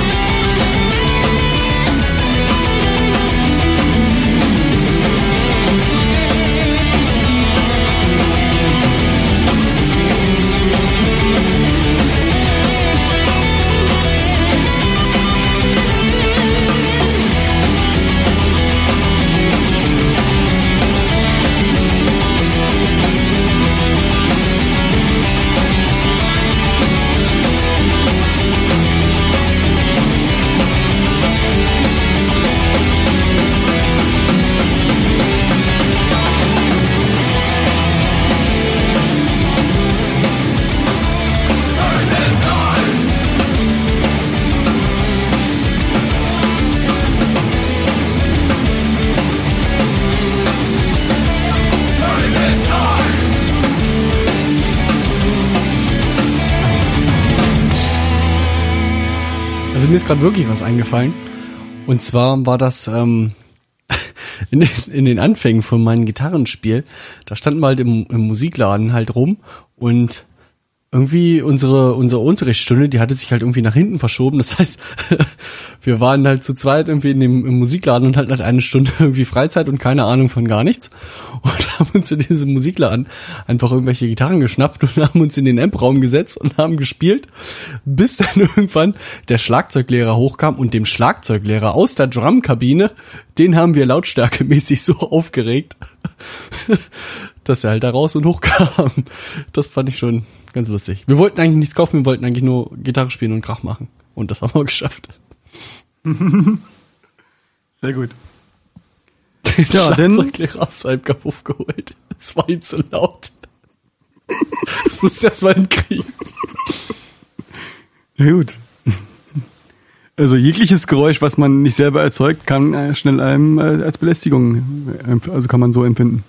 ist gerade wirklich was eingefallen. Und zwar war das ähm, in, den, in den Anfängen von meinem Gitarrenspiel. Da standen wir halt im, im Musikladen halt rum und irgendwie unsere unsere Unterrichtsstunde, die hatte sich halt irgendwie nach hinten verschoben. Das heißt, wir waren halt zu zweit irgendwie in dem im Musikladen und hatten halt eine Stunde irgendwie Freizeit und keine Ahnung von gar nichts und haben uns in diesem Musikladen einfach irgendwelche Gitarren geschnappt und haben uns in den Amp-Raum gesetzt und haben gespielt, bis dann irgendwann der Schlagzeuglehrer hochkam und dem Schlagzeuglehrer aus der Drumkabine, den haben wir lautstärkemäßig so aufgeregt, dass er halt da raus und hochkam. Das fand ich schon ganz lustig. Wir wollten eigentlich nichts kaufen, wir wollten eigentlich nur Gitarre spielen und Krach machen. Und das haben wir geschafft. Sehr gut. Den Ja, Schlagzeuglehrer aus seinem Kapuff geholt. Es war ihm zu laut. Das musste erst mal hinkriegen. Ja, gut. Also jegliches Geräusch, was man nicht selber erzeugt, kann äh, schnell einem äh, als Belästigung, äh, also kann man so empfinden.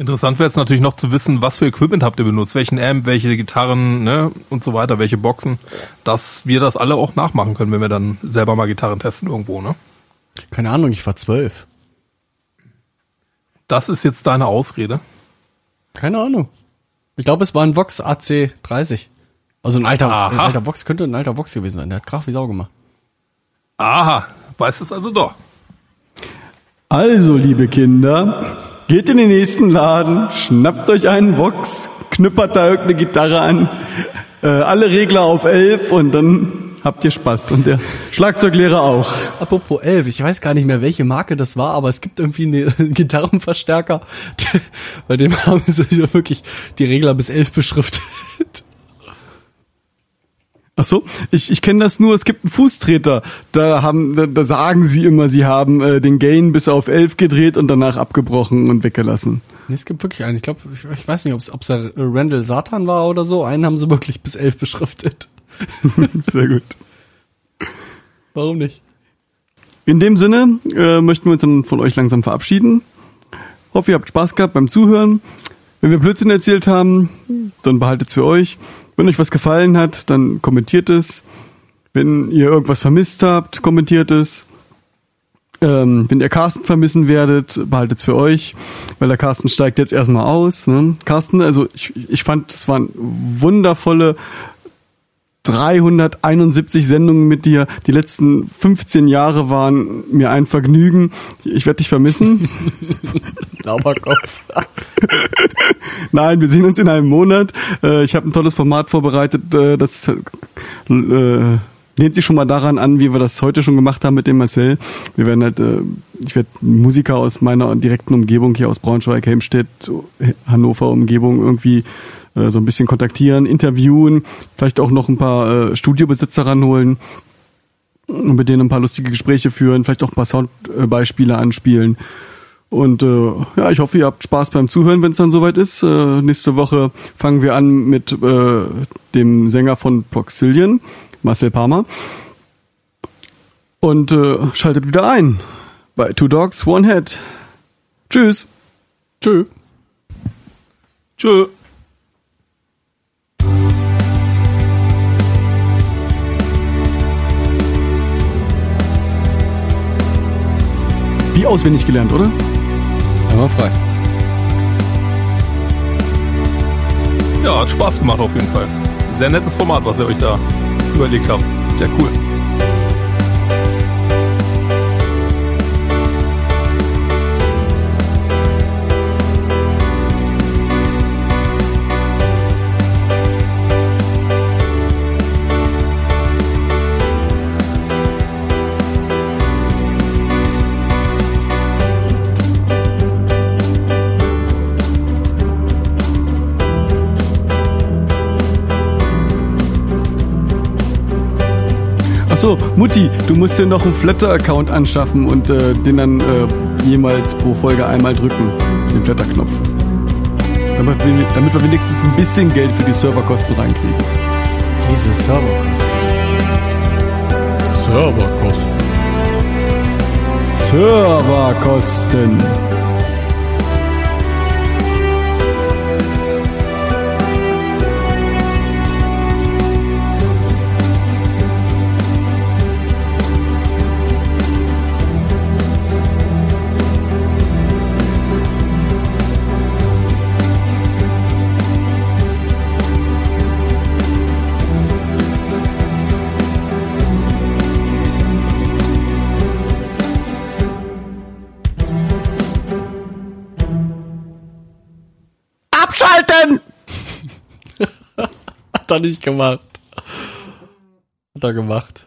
Interessant wäre jetzt natürlich noch zu wissen, was für Equipment habt ihr benutzt, welchen Amp, welche Gitarren ne, und so weiter, welche Boxen, dass wir das alle auch nachmachen können, wenn wir dann selber mal Gitarren testen irgendwo. Ne? Keine Ahnung, ich war zwölf. Das ist jetzt deine Ausrede. Keine Ahnung. Ich glaube, es war ein Vox AC30. Also ein alter, Aha. ein alter Vox, könnte ein alter Vox gewesen sein. Der hat Krach wie Sau gemacht. Aha, weißt es also doch. Also, liebe Kinder, geht in den nächsten Laden, schnappt euch einen Box, knüppert da irgendeine Gitarre an, äh, alle Regler auf 11 und dann habt ihr Spaß. Und der Schlagzeuglehrer auch. Apropos 11, ich weiß gar nicht mehr, welche Marke das war, aber es gibt irgendwie einen Gitarrenverstärker, bei dem haben sie wirklich die Regler bis 11 beschriftet. Ach so, ich, ich kenne das nur, es gibt einen Fußtreter, da haben, da, da sagen sie immer, sie haben äh, den Gain bis auf 11 gedreht und danach abgebrochen und weggelassen. Nee, es gibt wirklich einen. Ich glaube, ich, ich weiß nicht, ob es es der Randall Satan war oder so. Einen haben sie wirklich bis 11 beschriftet. Sehr gut. Warum nicht? In dem Sinne äh, möchten wir uns dann von euch langsam verabschieden. Hoffe, ihr habt Spaß gehabt beim Zuhören. Wenn wir Blödsinn erzählt haben, dann behaltet's für euch. Wenn euch was gefallen hat, dann kommentiert es. Wenn ihr irgendwas vermisst habt, kommentiert es. Ähm, wenn ihr Carsten vermissen werdet, behaltet's für euch, weil der Carsten steigt jetzt erstmal aus. Ne? Carsten, also ich, ich fand, es waren wundervolle 371 Sendungen mit dir. Die letzten 15 Jahre waren mir ein Vergnügen. Ich werde dich vermissen. Lauberkopf. Nein, wir sehen uns in einem Monat. Äh, Ich habe ein tolles Format vorbereitet. äh, Das äh, lehnt sich schon mal daran an, wie wir das heute schon gemacht haben mit dem Marcel. Wir werden halt, äh, ich werde Musiker aus meiner direkten Umgebung hier aus Braunschweig, Helmstedt, Hannover Umgebung irgendwie äh, so ein bisschen kontaktieren, interviewen, vielleicht auch noch ein paar äh, Studiobesitzer ranholen und mit denen ein paar lustige Gespräche führen, vielleicht auch ein paar Soundbeispiele anspielen. Und äh, ja, ich hoffe, ihr habt Spaß beim Zuhören, wenn es dann soweit ist. Äh, nächste Woche fangen wir an mit äh, dem Sänger von Proxillion, Marcel Palmer. Und äh, schaltet wieder ein bei Two Dogs, One Head. Tschüss. Tschö. Tschö. Wie auswendig gelernt, oder? Einmal frei. Ja, hat Spaß gemacht auf jeden Fall. Sehr nettes Format, was ihr euch da überlegt habt. Sehr cool. Achso, Mutti, du musst dir noch einen Flatter-Account anschaffen und äh, den dann äh, jemals pro Folge einmal drücken, den Flatter-Knopf. Damit wir, damit wir wenigstens ein bisschen Geld für die Serverkosten reinkriegen. Diese Serverkosten. Serverkosten. Serverkosten. Er nicht gemacht. Hat er gemacht.